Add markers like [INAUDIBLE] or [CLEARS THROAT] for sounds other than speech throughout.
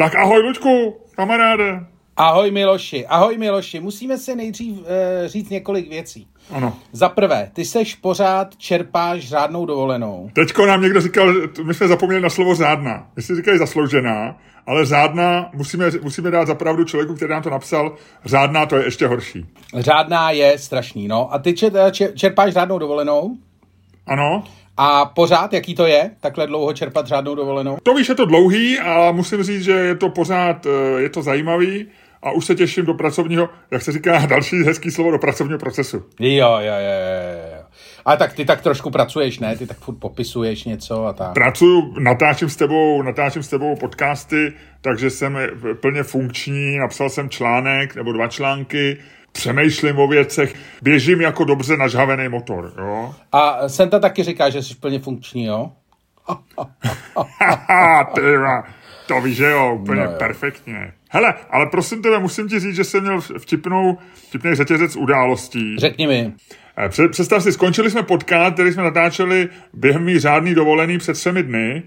Tak ahoj, Luďku, kamaráde. Ahoj Miloši, ahoj Miloši. Musíme si nejdřív uh, říct několik věcí. Ano. Za prvé, ty seš pořád čerpáš řádnou dovolenou. Teďko nám někdo říkal, my jsme zapomněli na slovo řádná. My si říkali zasloužená, ale řádná musíme, musíme dát zapravdu člověku, který nám to napsal, řádná to je ještě horší. Řádná je strašný, no. A ty čerpáš řádnou dovolenou? Ano. A pořád, jaký to je, takhle dlouho čerpat řádnou dovolenou? To víš, je to dlouhý a musím říct, že je to pořád, eh, je to zajímavý a už se těším do pracovního, jak se říká, [LAUGHS] další hezký slovo, do pracovního procesu. Jo, jo, jo, jo. A tak ty tak trošku pracuješ, ne? Ty tak furt popisuješ něco a tak. Pracuju, natáčím s tebou, natáčím s tebou podcasty, takže jsem plně funkční, napsal jsem článek nebo dva články, přemýšlím o věcech, běžím jako dobře nažhavený motor, jo. A Senta taky říká, že jsi plně funkční, jo? Ty, to víš, že jo, úplně no, jo. perfektně. Hele, ale prosím tebe, musím ti říct, že jsem měl vtipnou, vtipný řetězec událostí. Řekni mi. Eh, představ si, skončili jsme podcast, který jsme natáčeli během mý řádný dovolený před třemi dny.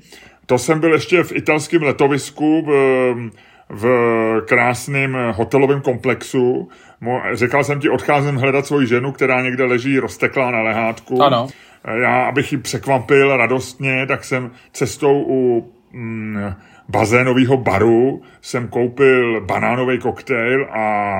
To jsem byl ještě v italském letovisku v, v krásném hotelovém komplexu. Říkal jsem ti, odcházím hledat svoji ženu, která někde leží rozteklá na lehátku. Ano. Eh, já, abych ji překvapil radostně, tak jsem cestou u mm, bazénového baru jsem koupil banánový koktejl a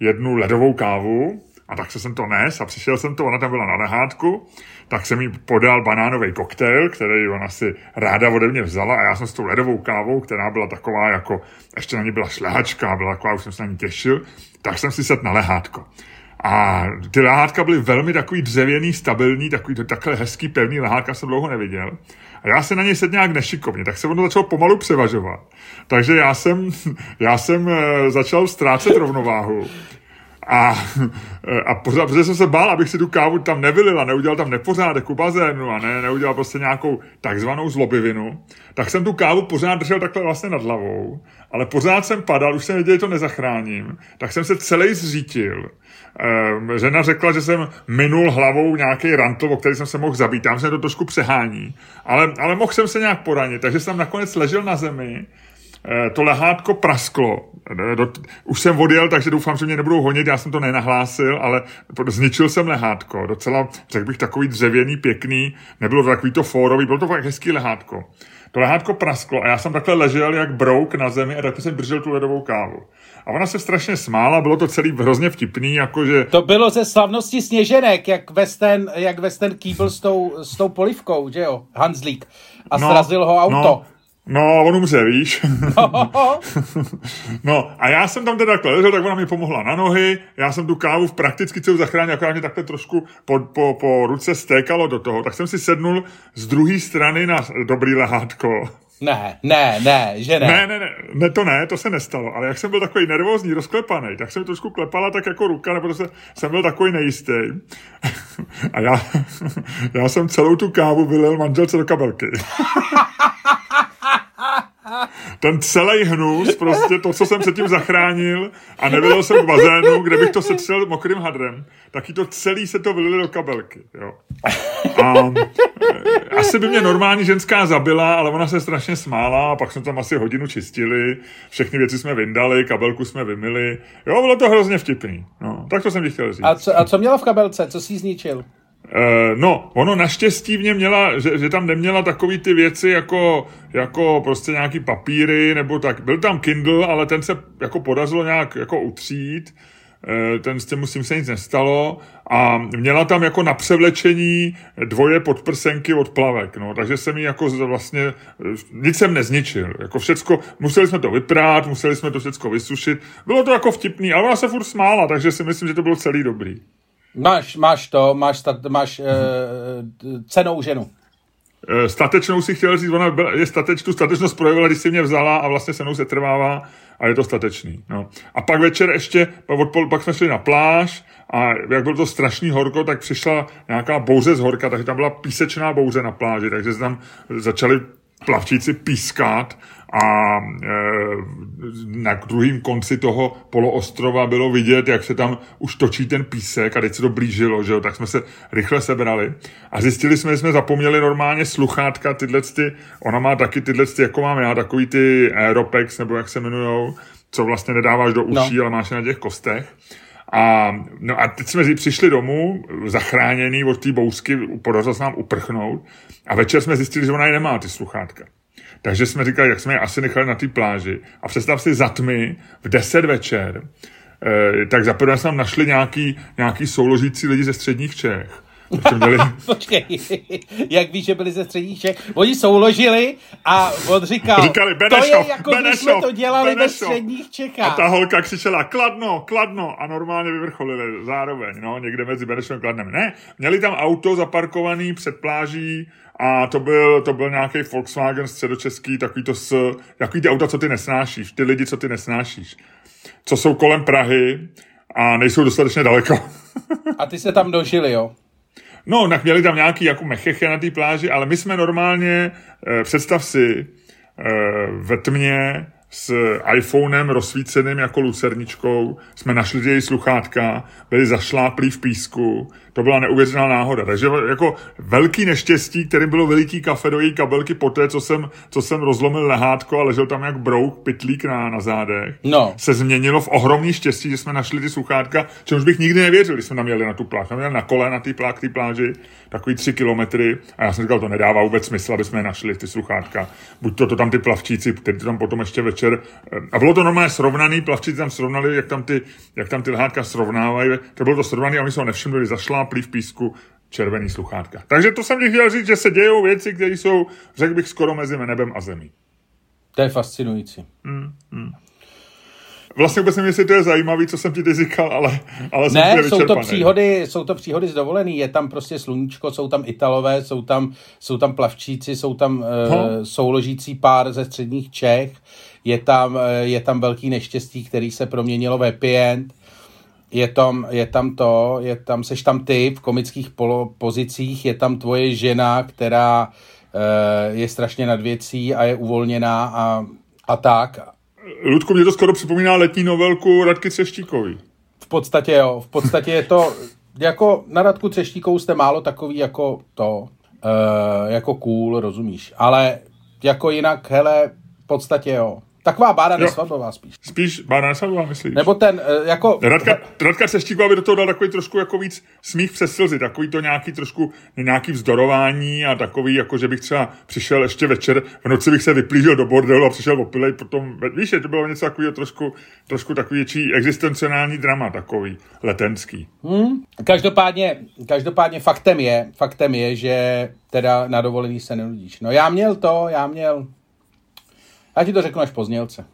jednu ledovou kávu a tak se jsem to nes a přišel jsem to, ona tam byla na lehátku, tak jsem jí podal banánový koktejl, který ona si ráda ode mě vzala a já jsem s tou ledovou kávou, která byla taková jako, ještě na ní byla šlehačka, byla taková, už jsem se na ní těšil, tak jsem si set na lehátko. A ty lehátka byly velmi takový dřevěný, stabilní, takový takhle hezký, pevný lehátka jsem dlouho neviděl. A já se na něj sedl nějak nešikovně, tak se ono začalo pomalu převažovat. Takže já jsem, [LAUGHS] já jsem eh, začal ztrácet rovnováhu. A, a pořád, protože jsem se bál, abych si tu kávu tam nevylil a neudělal tam nepořádek u bazénu a ne, neudělal prostě nějakou takzvanou zlobivinu, tak jsem tu kávu pořád držel takhle vlastně nad hlavou, ale pořád jsem padal, už jsem věděl, že to nezachráním, tak jsem se celý zřítil Ehm, žena řekla, že jsem minul hlavou nějaký rantl, o který jsem se mohl zabít. Tam se to trošku přehání. Ale, ale mohl jsem se nějak poranit, takže jsem nakonec ležel na zemi, to lehátko prasklo. Eh, už jsem odjel, takže doufám, že mě nebudou honit, já jsem to nenahlásil, ale zničil jsem lehátko. Docela, řekl bych, takový dřevěný, pěkný, nebylo to takový to fórový, bylo to fakt hezký lehátko. To lehátko prasklo a já jsem takhle ležel jak brouk na zemi a takhle jsem držel tu ledovou kávu. A ona se strašně smála, bylo to celý hrozně vtipný, jakože... To bylo ze slavnosti Sněženek, jak Western, jak Western Kýbl s tou, s tou polivkou, že jo, Hanslík. A no, srazil ho auto. No. No, on umře, víš. [LAUGHS] no, a já jsem tam teda ležel, tak ona mi pomohla na nohy, já jsem tu kávu v prakticky celou zachránil, akorát mě takhle trošku po, po, po ruce stékalo do toho, tak jsem si sednul z druhé strany na dobrý lehátko. Ne, ne, ne, že ne. Ne, ne, ne, ne, to ne, to se nestalo, ale jak jsem byl takový nervózní, rozklepaný, tak jsem trošku klepala tak jako ruka, nebo se, jsem byl takový nejistý. [LAUGHS] A já, [LAUGHS] já jsem celou tu kávu vylil manželce do kabelky. Ten celý hnus, prostě to, co jsem předtím zachránil a nevylil jsem k bazénu, kde bych to setřel mokrým hadrem, taky to celý se to vylili do kabelky. Jo. A, e, asi by mě normální ženská zabila, ale ona se strašně smála a pak jsme tam asi hodinu čistili, všechny věci jsme vyndali, kabelku jsme vymili. Jo, bylo to hrozně vtipný. No, tak to jsem ti chtěl říct. A co, a co měla v kabelce? Co jsi zničil? Uh, no, ono naštěstí v něm měla, že, že tam neměla takový ty věci jako, jako prostě nějaký papíry, nebo tak. Byl tam Kindle, ale ten se jako podařilo nějak jako utřít, uh, ten s tím, se nic nestalo. A měla tam jako na převlečení dvoje podprsenky od plavek, no, takže jsem ji jako vlastně, eh, nic jsem nezničil, jako všecko, museli jsme to vyprát, museli jsme to všecko vysušit, bylo to jako vtipný, ale ona se furt smála, takže si myslím, že to bylo celý dobrý. Máš, máš to, máš, stat, máš uh, cenou ženu. Eh, statečnou si chtěl říct, ona je stateč, tu statečnost projevila, když si mě vzala a vlastně se mnou se trvává a je to statečný. No. A pak večer ještě, pak, pak jsme šli na pláž a jak bylo to strašný horko, tak přišla nějaká bouře z horka, takže tam byla písečná bouře na pláži, takže se tam začali plavčíci pískat a e, na druhém konci toho poloostrova bylo vidět, jak se tam už točí ten písek a teď se to blížilo, že jo, tak jsme se rychle sebrali a zjistili jsme, že jsme zapomněli normálně sluchátka, tyhle ty, ona má taky tyhle ty, jako mám já, takový ty Aeropex, nebo jak se jmenujou, co vlastně nedáváš do uší, no. ale máš na těch kostech. A, no a teď jsme přišli domů, zachráněný od té bousky, podařilo se nám uprchnout a večer jsme zjistili, že ona je nemá, ty sluchátka. Takže jsme říkali, jak jsme je asi nechali na té pláži. A představ si za tmy v 10 večer, eh, tak zaprvé jsme tam našli nějaký, nějaký souložící lidi ze středních Čech. Měli... [LAUGHS] Počkej, jak víš, že byli ze středních Čech? Oni souložili a on říkal, Říkali, Benešov, to je jako Benešov, když jsme to dělali Benešov. ve středních Čechách. A ta holka křičela kladno, kladno a normálně vyvrcholili zároveň, no, někde mezi Benešovem a Kladnem. Ne, měli tam auto zaparkovaný před pláží a to byl, to byl nějaký Volkswagen středočeský, takový to s, takový ty auta, co ty nesnášíš, ty lidi, co ty nesnášíš, co jsou kolem Prahy a nejsou dostatečně daleko. a ty se tam dožili, jo? No, tak měli tam nějaký jako mecheche na té pláži, ale my jsme normálně, eh, představ si, eh, ve tmě s iPhonem rozsvíceným jako lucerničkou, jsme našli její sluchátka, byli zašláplí v písku, to byla neuvěřitelná náhoda. Takže jako velký neštěstí, kterým bylo veliký kafe do její kabelky poté, co jsem, co jsem rozlomil lehátko a ležel tam jak brouk, pitlík na, na zádech, no. se změnilo v ohromný štěstí, že jsme našli ty sluchátka, čemuž bych nikdy nevěřil, když jsme tam jeli na tu pláž. Jsme měli na kole na té plá, pláži, takový tři kilometry a já jsem říkal, to nedává vůbec smysl, aby jsme je našli ty sluchátka. Buď to, to tam ty plavčíci, kteří tam potom ještě večer, a bylo to normálně srovnaný, plavčíci tam srovnali, jak tam ty, jak tam ty lehátka srovnávají, to bylo to srovnaný a my jsme ho nevšimli, zašláplí v písku, červený sluchátka. Takže to jsem ti chtěl říct, že se dějou věci, které jsou, řekl bych, skoro mezi nebem a zemí. To je fascinující. Hmm, hmm. Vlastně vůbec nevím, jestli to je zajímavý, co jsem ti teď říkal, ale, ale ne, jsem jsou to, příhody, jsou to příhody z dovolený, je tam prostě sluníčko, jsou tam Italové, jsou tam, jsou tam plavčíci, jsou tam no. uh, souložící pár ze středních Čech, je tam, uh, je tam velký neštěstí, který se proměnilo ve pient, je tam, je tam to, je tam, seš tam ty v komických polo, pozicích, je tam tvoje žena, která uh, je strašně nad věcí a je uvolněná a, a tak. Ludku, mě to skoro připomíná letní novelku Radky Třeštíkový. V podstatě jo, v podstatě je to, jako na Radku Třeštíkovou jste málo takový jako to, uh, jako cool, rozumíš, ale jako jinak, hele, v podstatě jo. Taková Bára Nesvadlová spíš. Spíš Bára Nesvadlová, myslíš? Nebo ten, jako... Radka, Radka Třeštíková by do toho dal takový trošku jako víc smích přes slzy, takový to nějaký trošku, nějaký vzdorování a takový, jako že bych třeba přišel ještě večer, v noci bych se vyplížil do bordelu a přišel opilej potom, víš, to bylo něco takového trošku, trošku takový větší existenciální drama, takový letenský. Hmm. Každopádně, každopádně faktem je, faktem je, že teda na dovolený se nenudíš. No já měl to, já měl já ti to řeknu až po znělce.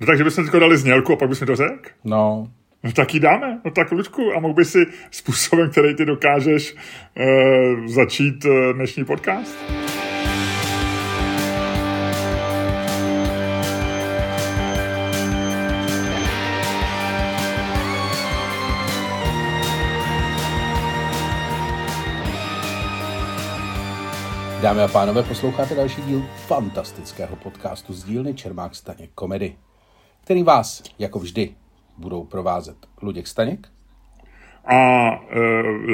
No takže bychom si dali znělku a pak bychom to řekl? No. No tak ji dáme, no tak Lučku, a mohl by si [LAUGHS] způsobem, který ty dokážeš, uh, začít uh, dnešní podcast? Dámy a pánové, posloucháte další díl fantastického podcastu z dílny Čermák Staněk Komedy, který vás, jako vždy, budou provázet Luděk Staněk. A e,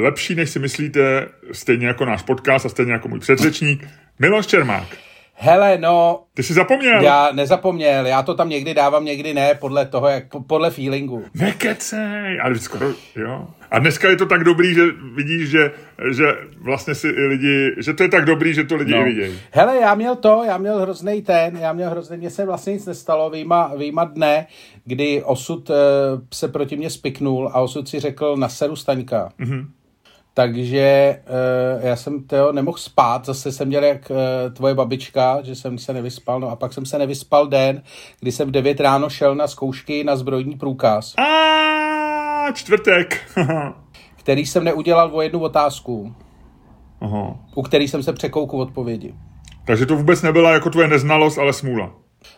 lepší, než si myslíte, stejně jako náš podcast a stejně jako můj předřečník, Miloš Čermák. Hele, no... Ty jsi zapomněl? Já nezapomněl, já to tam někdy dávám, někdy ne, podle toho, jak, podle feelingu. Nekecej, ale skoro, jo. A dneska je to tak dobrý, že vidíš, že, že vlastně si i lidi, že to je tak dobrý, že to lidi no. vidějí. Hele, já měl to, já měl hrozný ten, já měl hrozný, mně se vlastně nic nestalo, výjima, výjima dne, kdy osud uh, se proti mě spiknul a osud si řekl na seru Staňka. Mm-hmm. Takže uh, já jsem to nemohl spát, zase jsem měl jak uh, tvoje babička, že jsem se nevyspal, no a pak jsem se nevyspal den, kdy jsem v 9 ráno šel na zkoušky na zbrojní průkaz. A čtvrtek. [LAUGHS] který jsem neudělal o jednu otázku. Aha. U který jsem se překoukl odpovědi. Takže to vůbec nebyla jako tvoje neznalost, ale smůla.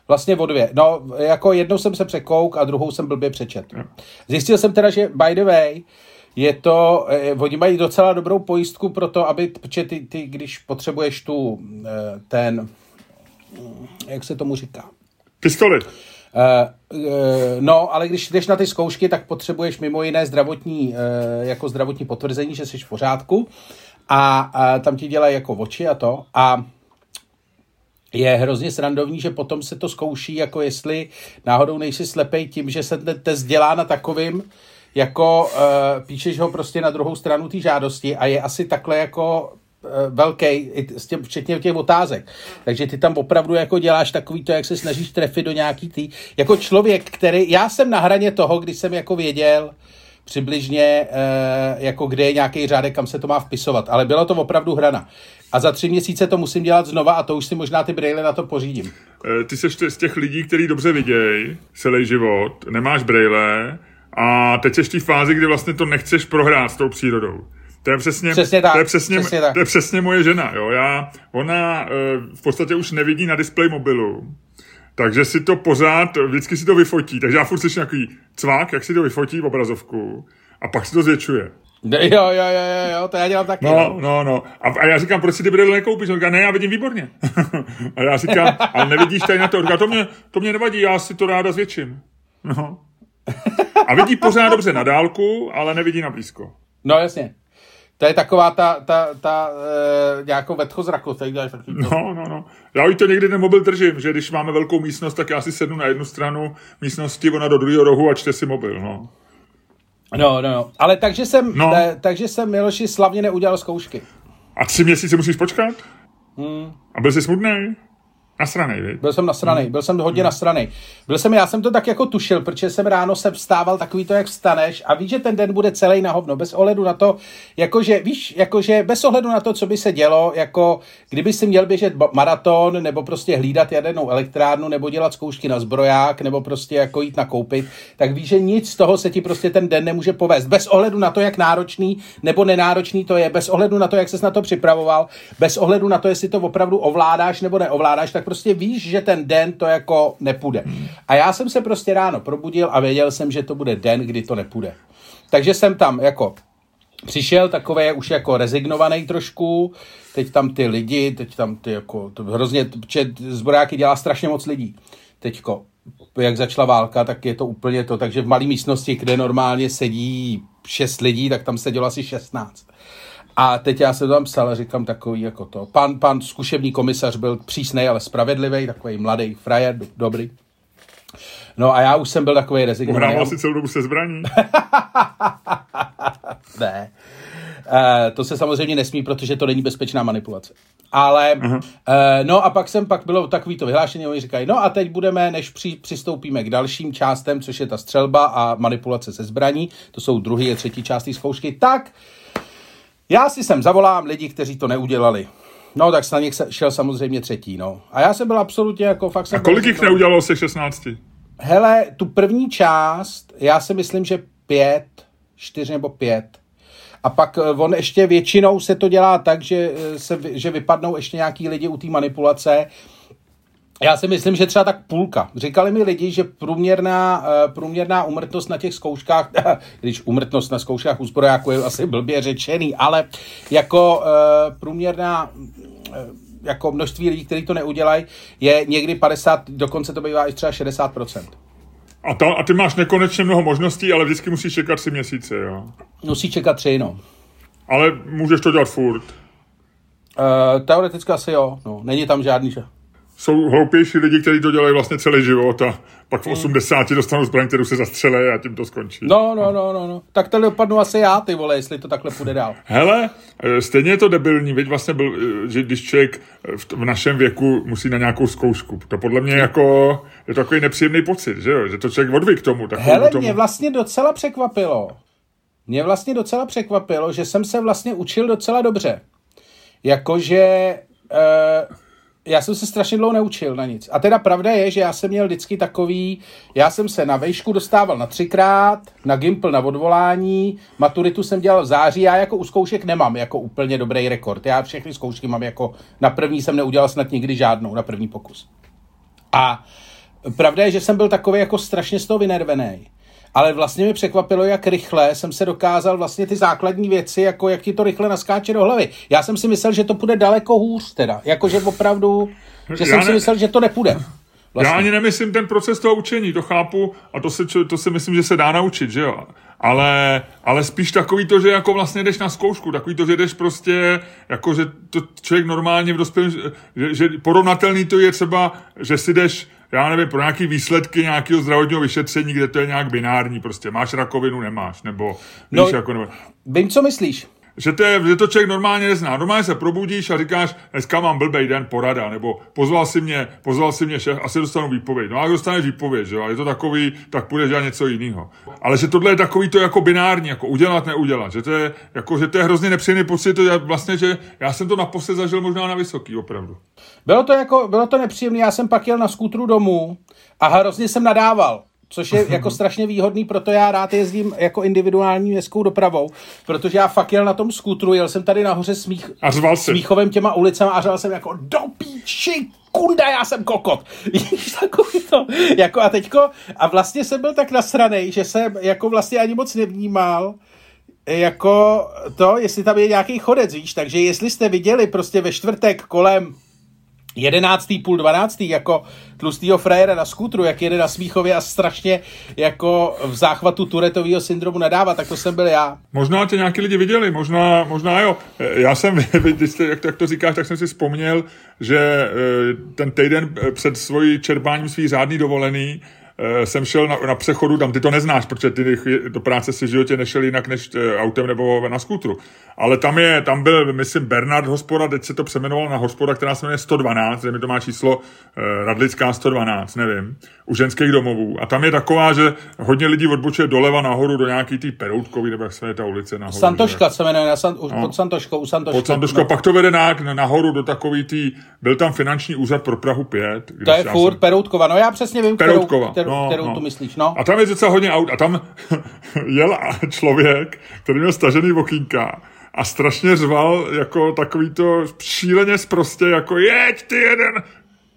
Vlastně o dvě. No, jako jednou jsem se překouk a druhou jsem blbě přečet. Zjistil jsem teda, že by the way, je to, eh, oni mají docela dobrou pojistku pro to, aby, protože ty, ty když potřebuješ tu, eh, ten, jak se tomu říká? Pistoli. Uh, uh, no, ale když jdeš na ty zkoušky, tak potřebuješ mimo jiné zdravotní, uh, jako zdravotní potvrzení, že jsi v pořádku a uh, tam ti dělají jako oči a to a je hrozně srandovní, že potom se to zkouší, jako jestli náhodou nejsi slepej tím, že se ten test dělá na takovým, jako uh, píšeš ho prostě na druhou stranu té žádosti a je asi takhle jako uh, velký, s tím, včetně těch otázek. Takže ty tam opravdu jako děláš takový to, jak se snažíš trefit do nějaký tý, jako člověk, který, já jsem na hraně toho, když jsem jako věděl, přibližně, uh, jako kde je nějaký řádek, kam se to má vpisovat. Ale bylo to opravdu hrana. A za tři měsíce to musím dělat znova a to už si možná ty brejle na to pořídím. Ty jsi z těch lidí, kteří dobře vidějí celý život, nemáš brejle, a teď jsi v té fázi, kdy vlastně to nechceš prohrát s tou přírodou. To je přesně, přesně, tak, to je přesně, přesně tak. To je přesně moje žena. Jo? Já, ona uh, v podstatě už nevidí na displeji mobilu, takže si to pořád, vždycky si to vyfotí. Takže já furt slyším nějaký cvák, jak si to vyfotí v obrazovku a pak si to zvětšuje. Jo, jo, jo, jo, jo, to já dělám taky. No, no, no. no. A, a já říkám, proč si ty brýle nekoupíš? On říká, ne, já vidím výborně. [LAUGHS] a já říkám, ale nevidíš tady na to. On říká, to mě, to mě nevadí, já si to ráda zvětším. No. A vidí pořád dobře na dálku, ale nevidí na blízko. No jasně. To je taková ta, ta, ta e, nějakou vetchozrakost. Tady No, no, no. Já už to někdy ten mobil držím, že když máme velkou místnost, tak já si sednu na jednu stranu místnosti, ona do druhého rohu a čte si mobil, no. No, no, no. Ale takže jsem, no. Ne, takže jsem Miloši slavně neudělal zkoušky. A tři měsíce musíš počkat? Hmm. A byl jsi smutný? Nasranej, vy? Byl jsem nasranej, hmm. byl jsem hodně hmm. nasranej. Byl jsem, já jsem to tak jako tušil, protože jsem ráno se vstával takový to, jak vstaneš a víš, že ten den bude celý na hovno, bez ohledu na to, jakože, víš, jakože bez ohledu na to, co by se dělo, jako kdyby si měl běžet maraton, nebo prostě hlídat jadernou elektrárnu, nebo dělat zkoušky na zbroják, nebo prostě jako jít nakoupit, tak víš, že nic z toho se ti prostě ten den nemůže povést. Bez ohledu na to, jak náročný nebo nenáročný to je, bez ohledu na to, jak ses na to připravoval, bez ohledu na to, jestli to opravdu ovládáš nebo neovládáš, tak prostě víš, že ten den to jako nepůjde. A já jsem se prostě ráno probudil a věděl jsem, že to bude den, kdy to nepůjde. Takže jsem tam jako přišel takový už jako rezignovaný trošku, teď tam ty lidi, teď tam ty jako, to hrozně, protože zbrojáky dělá strašně moc lidí. Teďko, jak začala válka, tak je to úplně to, takže v malé místnosti, kde normálně sedí šest lidí, tak tam sedělo asi 16. A teď já se to tam psal a říkám takový jako to. Pan, pan zkušební komisař byl přísný, ale spravedlivý, takový mladý frajer, dobrý. No a já už jsem byl takový rezignovaný. Uhrával si celou dobu se zbraní? [LAUGHS] ne. Uh, to se samozřejmě nesmí, protože to není bezpečná manipulace. Ale, uh-huh. uh, no a pak jsem, pak bylo takový to vyhlášení, oni říkají, no a teď budeme, než při, přistoupíme k dalším částem, což je ta střelba a manipulace se zbraní, to jsou druhý a třetí části zkoušky, tak já si sem zavolám lidi, kteří to neudělali. No, tak na nich šel samozřejmě třetí, no. A já jsem byl absolutně jako fakt... A kolik jich neudělalo se 16? Hele, tu první část, já si myslím, že pět, čtyři nebo pět. A pak eh, on ještě většinou se to dělá tak, že, eh, se, že vypadnou ještě nějaký lidi u té manipulace, já si myslím, že třeba tak půlka. Říkali mi lidi, že průměrná, uh, průměrná umrtnost na těch zkouškách, [LAUGHS] když umrtnost na zkouškách u zbrojáku je asi blbě řečený, ale jako uh, průměrná uh, jako množství lidí, kteří to neudělají, je někdy 50, dokonce to bývá i třeba 60%. A, ta, a ty máš nekonečně mnoho možností, ale vždycky musíš čekat tři měsíce, jo? Musíš čekat tři, no. Ale můžeš to dělat furt. Uh, teoreticky asi jo, no. Není tam žádný, že jsou hloupější lidi, kteří to dělají vlastně celý život a pak v 80 hmm. dostanou zbraň, kterou se zastřelí a tím to skončí. No, no, no, no, no. Tak to dopadnu asi já, ty vole, jestli to takhle půjde dál. Hele, eh, stejně je to debilní, veď vlastně byl, eh, že když člověk v našem věku musí na nějakou zkoušku. To podle mě jako, je to takový nepříjemný pocit, že jo, že to člověk odví k tomu. Hele, tomu. mě vlastně docela překvapilo. Mě vlastně docela překvapilo, že jsem se vlastně učil docela dobře. Jakože... Uh, já jsem se strašně dlouho neučil na nic. A teda pravda je, že já jsem měl vždycky takový, já jsem se na vejšku dostával na třikrát, na Gimpl na odvolání, maturitu jsem dělal v září, já jako u zkoušek nemám jako úplně dobrý rekord. Já všechny zkoušky mám jako, na první jsem neudělal snad nikdy žádnou, na první pokus. A pravda je, že jsem byl takový jako strašně z toho vynervený ale vlastně mi překvapilo, jak rychle jsem se dokázal vlastně ty základní věci, jako jak ti to rychle naskáče do hlavy. Já jsem si myslel, že to půjde daleko hůř teda, jakože opravdu, že Já jsem ne... si myslel, že to nepůjde. Vlastně. [LAUGHS] Já ani nemyslím ten proces toho učení, to chápu a to si, to si myslím, že se dá naučit, že jo. Ale, ale spíš takový to, že jako vlastně jdeš na zkoušku, takový to, že jdeš prostě, jako že to člověk normálně v dospělém, že, že porovnatelný to je třeba, že si jdeš já nevím, pro nějaký výsledky nějakého zdravotního vyšetření, kde to je nějak binární, prostě. Máš rakovinu, nemáš, nebo no, víš, jako nebo... Vím, co myslíš že to, je, že to člověk normálně nezná. Normálně se probudíš a říkáš, dneska mám blbej den, porada, nebo pozval si mě, pozval si mě šéf, asi dostanu výpověď. No a dostaneš výpověď, že jo, a je to takový, tak půjdeš dělat něco jiného. Ale že tohle je takový to jako binární, jako udělat, neudělat, že to je, jako, že to je hrozně nepříjemný pocit, to je vlastně, že já jsem to naposled zažil možná na vysoký, opravdu. Bylo to jako, bylo to nepříjemné, já jsem pak jel na skútru domů a hrozně jsem nadával což je jako [LAUGHS] strašně výhodný, proto já rád jezdím jako individuální městskou dopravou, protože já fakt jel na tom skútru, jel jsem tady nahoře smích, a řval smíchovem těma ulicama a řval jsem jako do píči, kunda, já jsem kokot. [LAUGHS] Takový to. Jako a teďko, a vlastně jsem byl tak nasranej, že jsem jako vlastně ani moc nevnímal, jako to, jestli tam je nějaký chodec, víš, takže jestli jste viděli prostě ve čtvrtek kolem jedenáctý, půl dvanáctý, jako tlustýho frajera na skutru, jak jede na Smíchově a strašně jako v záchvatu Turetového syndromu nadává, tak to jsem byl já. Možná tě nějaký lidi viděli, možná, možná jo. Já jsem, [LAUGHS] když jste, jak, to, jak to říkáš, tak jsem si vzpomněl, že eh, ten týden před svojí čerpáním svých řádný dovolený jsem šel na, na přechodu, tam ty to neznáš, protože ty do práce si v životě nešel jinak než eh, autem nebo na skútru. Ale tam je, tam byl, myslím, Bernard hospoda, teď se to přeměnoval na hospoda, která se jmenuje 112, kde mi to má číslo eh, Radlická 112, nevím, u ženských domovů. A tam je taková, že hodně lidí odbočuje doleva nahoru do nějaký tý Peroutkový, nebo jak se jmenuje ta ulice nahoru. Santoška se jmenuje, na San, no. pod Santoškou, u Santoška. Pod Santoškou, no. pak to vede na, nahoru do takový tý, byl tam finanční úřad pro Prahu 5. To je furt jsem... Peroutkova, no já přesně vím, Peroutkova. kterou, no, kterou no. tu myslíš, no. A tam je docela hodně aut a tam [LAUGHS] jel člověk, který měl stažený okýnka a strašně řval jako takový to šíleně prostě jako jeď ty jeden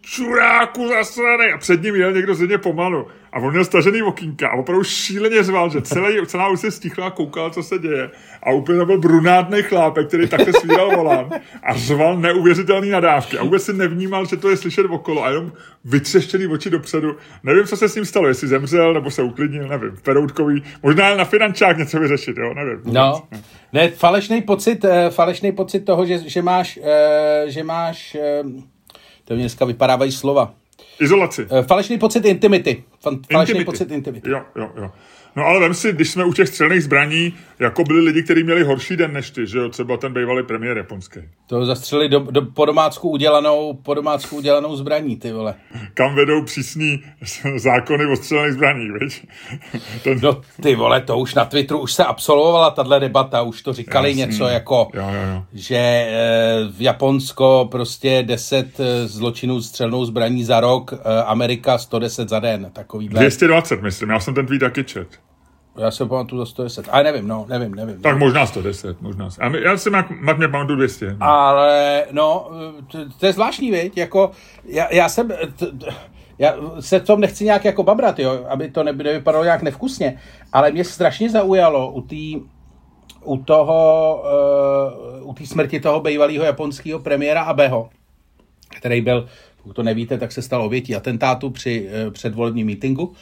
čuráku zasranej. A před ním jel někdo zřejmě pomalu. A on měl stažený okýnka a opravdu šíleně řval, že celý, celá už se stichla a koukal, co se děje. A úplně to byl brunátný chlápek, který takhle svíral volán a řval neuvěřitelný nadávky. A vůbec si nevnímal, že to je slyšet okolo a jenom vytřeštěný oči dopředu. Nevím, co se s ním stalo, jestli zemřel nebo se uklidnil, nevím, Peroutkový, možná na finančák něco vyřešit, jo, nevím. No, ne, falešný pocit, eh, falešný pocit toho, že, že máš, eh, že máš to mě dneska vypadávají slova. Izolaci. Eh, falešný pocit intimity. Falešný intimity. pocit intimity. Jo, jo, jo. No ale vem si, když jsme u těch střelných zbraní, jako byli lidi, kteří měli horší den než ty, že jo, třeba ten bývalý premiér japonský. To zastřelili do, do, po, domácku udělanou, po domácku udělanou zbraní, ty vole. Kam vedou přísný zákony o střelných zbraní, víš? Ten... No ty vole, to už na Twitteru už se absolvovala tahle debata, už to říkali Jasný. něco jako, jo, jo, jo. že e, v Japonsko prostě 10 eh, zločinů střelnou zbraní za rok, e, Amerika 110 za den, takový 220, myslím, já jsem ten tweet taky čet. Já se pamatuju za 110, ale nevím, no, nevím, nevím. Tak možná 110, možná. A já si matně pamatuju 200. No. Ale, no, to, to je zvláštní, věď, jako, já, já jsem, t, já se v tom nechci nějak jako babrat, jo, aby to nevypadalo nějak nevkusně, ale mě strašně zaujalo u té u toho, uh, u té smrti toho bývalého japonského premiéra Abeho, který byl, pokud to nevíte, tak se stal obětí atentátu při uh, předvolebním mítingu.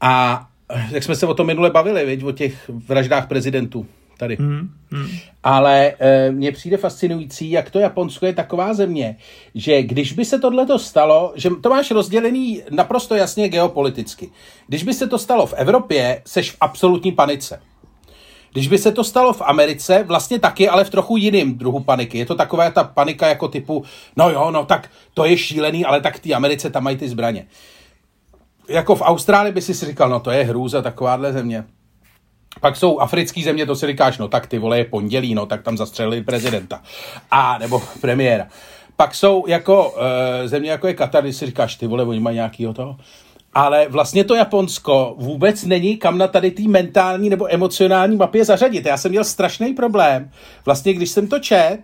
A jak jsme se o tom minule bavili, viď, o těch vraždách prezidentů tady. Hmm, hmm. Ale e, mně přijde fascinující, jak to Japonsko je taková země, že když by se tohle stalo, že to máš rozdělený naprosto jasně geopoliticky. Když by se to stalo v Evropě, seš v absolutní panice. Když by se to stalo v Americe, vlastně taky, ale v trochu jiným druhu paniky. Je to taková ta panika jako typu, no jo, no tak to je šílený, ale tak v té Americe tam mají ty zbraně jako v Austrálii by si říkal, no to je hrůza, takováhle země. Pak jsou africké země, to si říkáš, no tak ty vole je pondělí, no tak tam zastřelili prezidenta. A nebo premiéra. Pak jsou jako e, země, jako je Katar, když si říkáš, ty vole, oni mají nějakýho toho. Ale vlastně to Japonsko vůbec není kam na tady té mentální nebo emocionální mapě zařadit. Já jsem měl strašný problém. Vlastně, když jsem to čet,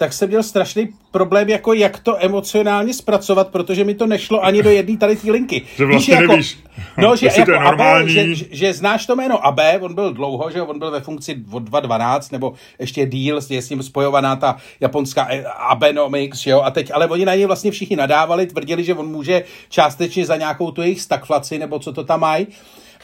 tak jsem měl strašný problém, jako jak to emocionálně zpracovat, protože mi to nešlo ani do jedné tady té linky. Že vlastně Víš, jako, nevíš, no, [LAUGHS] že, jako to je normální. Abe, že, že, že, znáš to jméno Abe, on byl dlouho, že on byl ve funkci od 2012, nebo ještě díl, je s ním spojovaná ta japonská eh, Abenomics, že jo, a teď, ale oni na něj vlastně všichni nadávali, tvrdili, že on může částečně za nějakou tu jejich stagflaci, nebo co to tam mají.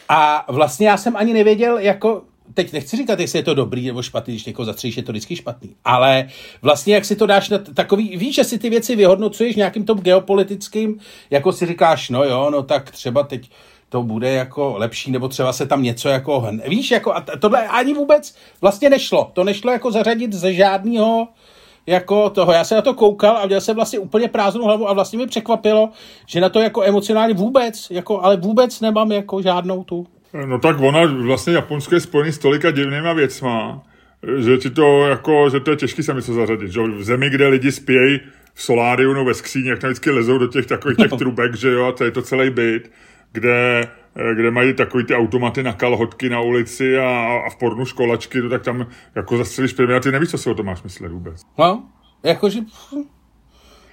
A vlastně já jsem ani nevěděl, jako teď nechci říkat, jestli je to dobrý nebo špatný, když někoho zastříš, je to vždycky špatný. Ale vlastně, jak si to dáš na takový, víš, že si ty věci vyhodnocuješ nějakým tom geopolitickým, jako si říkáš, no jo, no tak třeba teď to bude jako lepší, nebo třeba se tam něco jako, víš, jako a tohle ani vůbec vlastně nešlo. To nešlo jako zařadit ze žádného jako toho. Já se na to koukal a měl jsem vlastně úplně prázdnou hlavu a vlastně mi překvapilo, že na to jako emocionálně vůbec, jako, ale vůbec nemám jako žádnou tu No tak ona vlastně Japonsko je spojený s tolika divnýma věcma, že ti to jako, že to je těžký sami co zařadit. Že? V zemi, kde lidi spějí v soláriu nebo ve skříni, jak tam vždycky lezou do těch takových těch trubek, že jo, a to je to celý byt, kde, kde mají takový ty automaty na kalhotky na ulici a, a v pornu školačky, to tak tam jako zastřelíš první a ty nevíš, co si o tom máš myslet vůbec. No, jakože...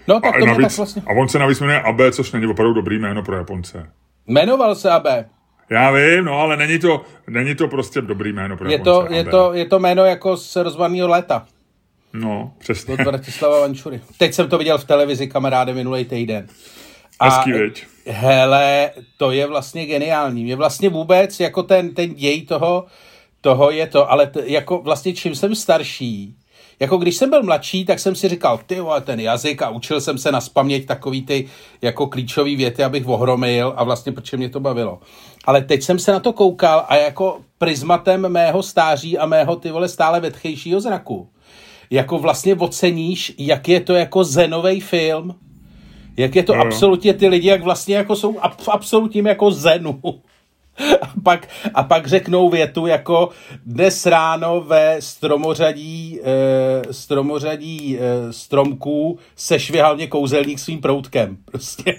No, tak a, to navíc, tak vlastně... a on se navíc jmenuje Abe, což není opravdu dobrý jméno pro Japonce. Jmenoval se Abe. Já vím, no, ale není to, není to prostě dobrý jméno pro je to, je, to, je to jméno jako z rozvaného léta. No, přesně. Od Bratislava Vančury. Teď jsem to viděl v televizi kamaráde minulý týden. A, Hezký, veď. hele, to je vlastně geniální. Mě vlastně vůbec, jako ten, ten děj toho, toho je to, ale t, jako vlastně čím jsem starší, jako když jsem byl mladší, tak jsem si říkal, ty ten jazyk a učil jsem se na spaměť takový ty jako klíčové věty, abych ohromil a vlastně protože mě to bavilo. Ale teď jsem se na to koukal a jako prismatem mého stáří a mého ty vole stále vetchejšího zraku, jako vlastně oceníš, jak je to jako zenový film, jak je to no. absolutně ty lidi, jak vlastně jako jsou v absolutním jako zenu. A pak, a pak řeknou větu jako dnes ráno ve stromořadí, e, stromořadí e, stromků sešvihal mě kouzelník svým proutkem. [LAUGHS] Prostě.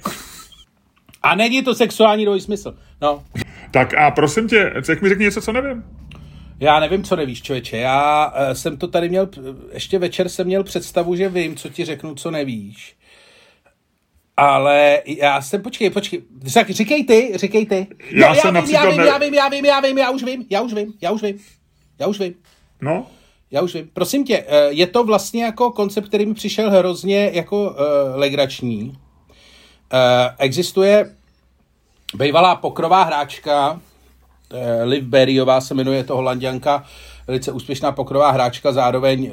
A není to sexuální dvojí smysl. No. Tak a prosím tě, jak mi řekni něco, co nevím. Já nevím, co nevíš, člověče. Já uh, jsem to tady měl, ještě večer jsem měl představu, že vím, co ti řeknu, co nevíš. Ale já jsem, počkej, počkej, tak říkej ty, říkej ty. Já, já, jsem já, vím, já, vím, ne... já vím, já vím, já vím, já už vím, já už vím, já už vím, já už vím. No? Já už vím. Prosím tě, eh, je to vlastně jako koncept, který mi přišel hrozně jako uh, legrační. Uh, existuje bývalá pokrová hráčka, uh, Liv Berryová se jmenuje to holanděnka, velice úspěšná pokrová hráčka, zároveň uh,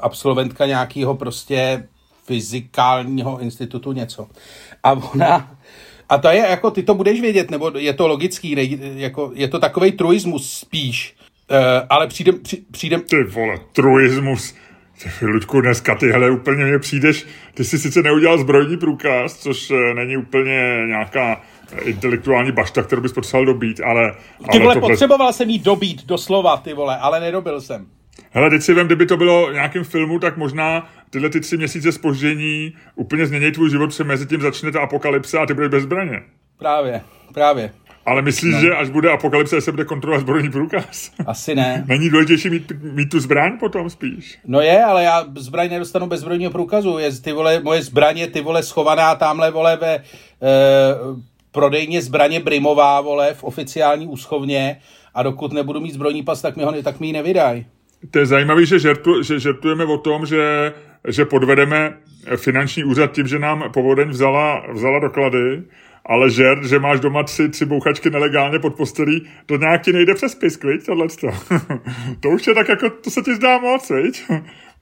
absolventka nějakého prostě fyzikálního institutu něco. A ona, a to je jako, ty to budeš vědět, nebo je to logický, ne, jako, je to takový truismus spíš, uh, ale přijde, při, přijde... Ty vole, truismus. Luďku, dneska ty, hele, úplně mě přijdeš, ty jsi sice neudělal zbrojní průkaz, což uh, není úplně nějaká intelektuální bašta, kterou bys potřeboval dobít, ale... Ty vole, tohle... potřeboval jsem jí dobít, doslova, ty vole, ale nedobil jsem. Hele, teď si vem, kdyby to bylo nějakým filmu, tak možná tyhle ty tři měsíce spoždění úplně změní tvůj život, se mezi tím začne ta apokalypse a ty budeš bez zbraně. Právě, právě. Ale myslíš, no. že až bude apokalypse, se bude kontrolovat zbrojní průkaz? [LAUGHS] Asi ne. Není důležitější mít, mít tu zbraň potom spíš? No je, ale já zbraň nedostanu bez zbrojního průkazu. Je ty vole, moje zbraně, ty vole schovaná tamhle vole ve e, prodejně zbraně Brimová, vole, v oficiální úschovně a dokud nebudu mít zbrojní pas, tak mi, ho, tak mi ji nevydají. To je zajímavé, že, žertu, že žertujeme o tom, že, že podvedeme finanční úřad tím, že nám povodeň vzala, vzala doklady, ale žert, že máš doma tři, tři bouchačky nelegálně pod postelí, to nějak ti nejde přes pisk, viď, tohleto. [LAUGHS] to už je tak jako, to se ti zdá moc, viď?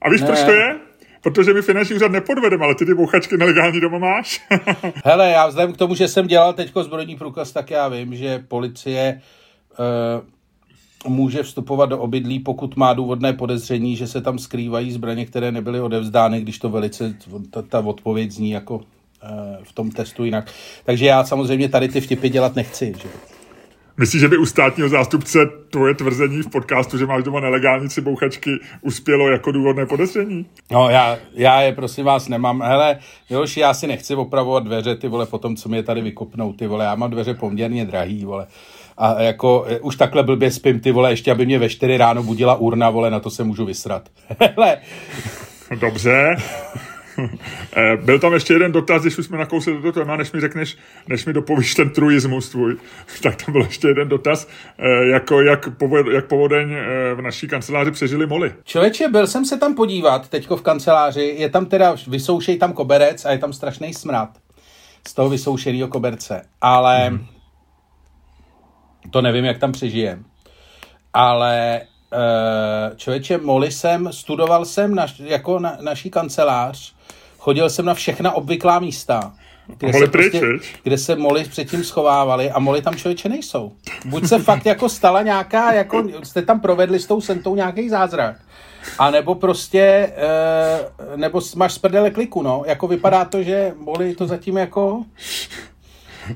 A víš, ne. proč to je? Protože mi finanční úřad nepodvedeme, ale ty ty bouchačky nelegální doma máš. [LAUGHS] Hele, já vzhledem k tomu, že jsem dělal teďko zbrojní průkaz, tak já vím, že policie uh, může vstupovat do obydlí, pokud má důvodné podezření, že se tam skrývají zbraně, které nebyly odevzdány, když to velice, ta, ta odpověď zní jako e, v tom testu jinak. Takže já samozřejmě tady ty vtipy dělat nechci. Že? Myslíš, že by u státního zástupce tvoje tvrzení v podcastu, že máš doma nelegální tři bouchačky, uspělo jako důvodné podezření? No, já, já je prosím vás nemám. Hele, Miloši, já si nechci opravovat dveře, ty vole, potom, co mě tady vykopnou, ty vole, já mám dveře poměrně drahý, vole a jako e, už takhle blbě spím, ty vole, ještě aby mě ve 4 ráno budila urna, vole, na to se můžu vysrat. [LAUGHS] Hele, Dobře. Eh, byl tam ještě jeden dotaz, když už jsme nakousli do toho téma, než mi řekneš, než mi dopovíš ten truismus tvůj, [LAUGHS] tak tam byl ještě jeden dotaz, eh, jako jak, povod, jak povodeň eh, v naší kanceláři přežili moly. Člověče, byl jsem se tam podívat teďko v kanceláři, je tam teda, vysoušej tam koberec a je tam strašný smrad z toho vysoušeného koberce, ale hmm. to nevím, jak tam přežijem. Ale člověče, moly jsem, studoval jsem naš, jako na, naší kancelář chodil jsem na všechna obvyklá místa, kde se, prostě, kde se moli předtím schovávali a moli tam člověče nejsou. Buď se fakt jako stala nějaká, jako jste tam provedli s tou sentou nějaký zázrak. A nebo prostě, e, nebo máš z prdele kliku, no. Jako vypadá to, že moli to zatím jako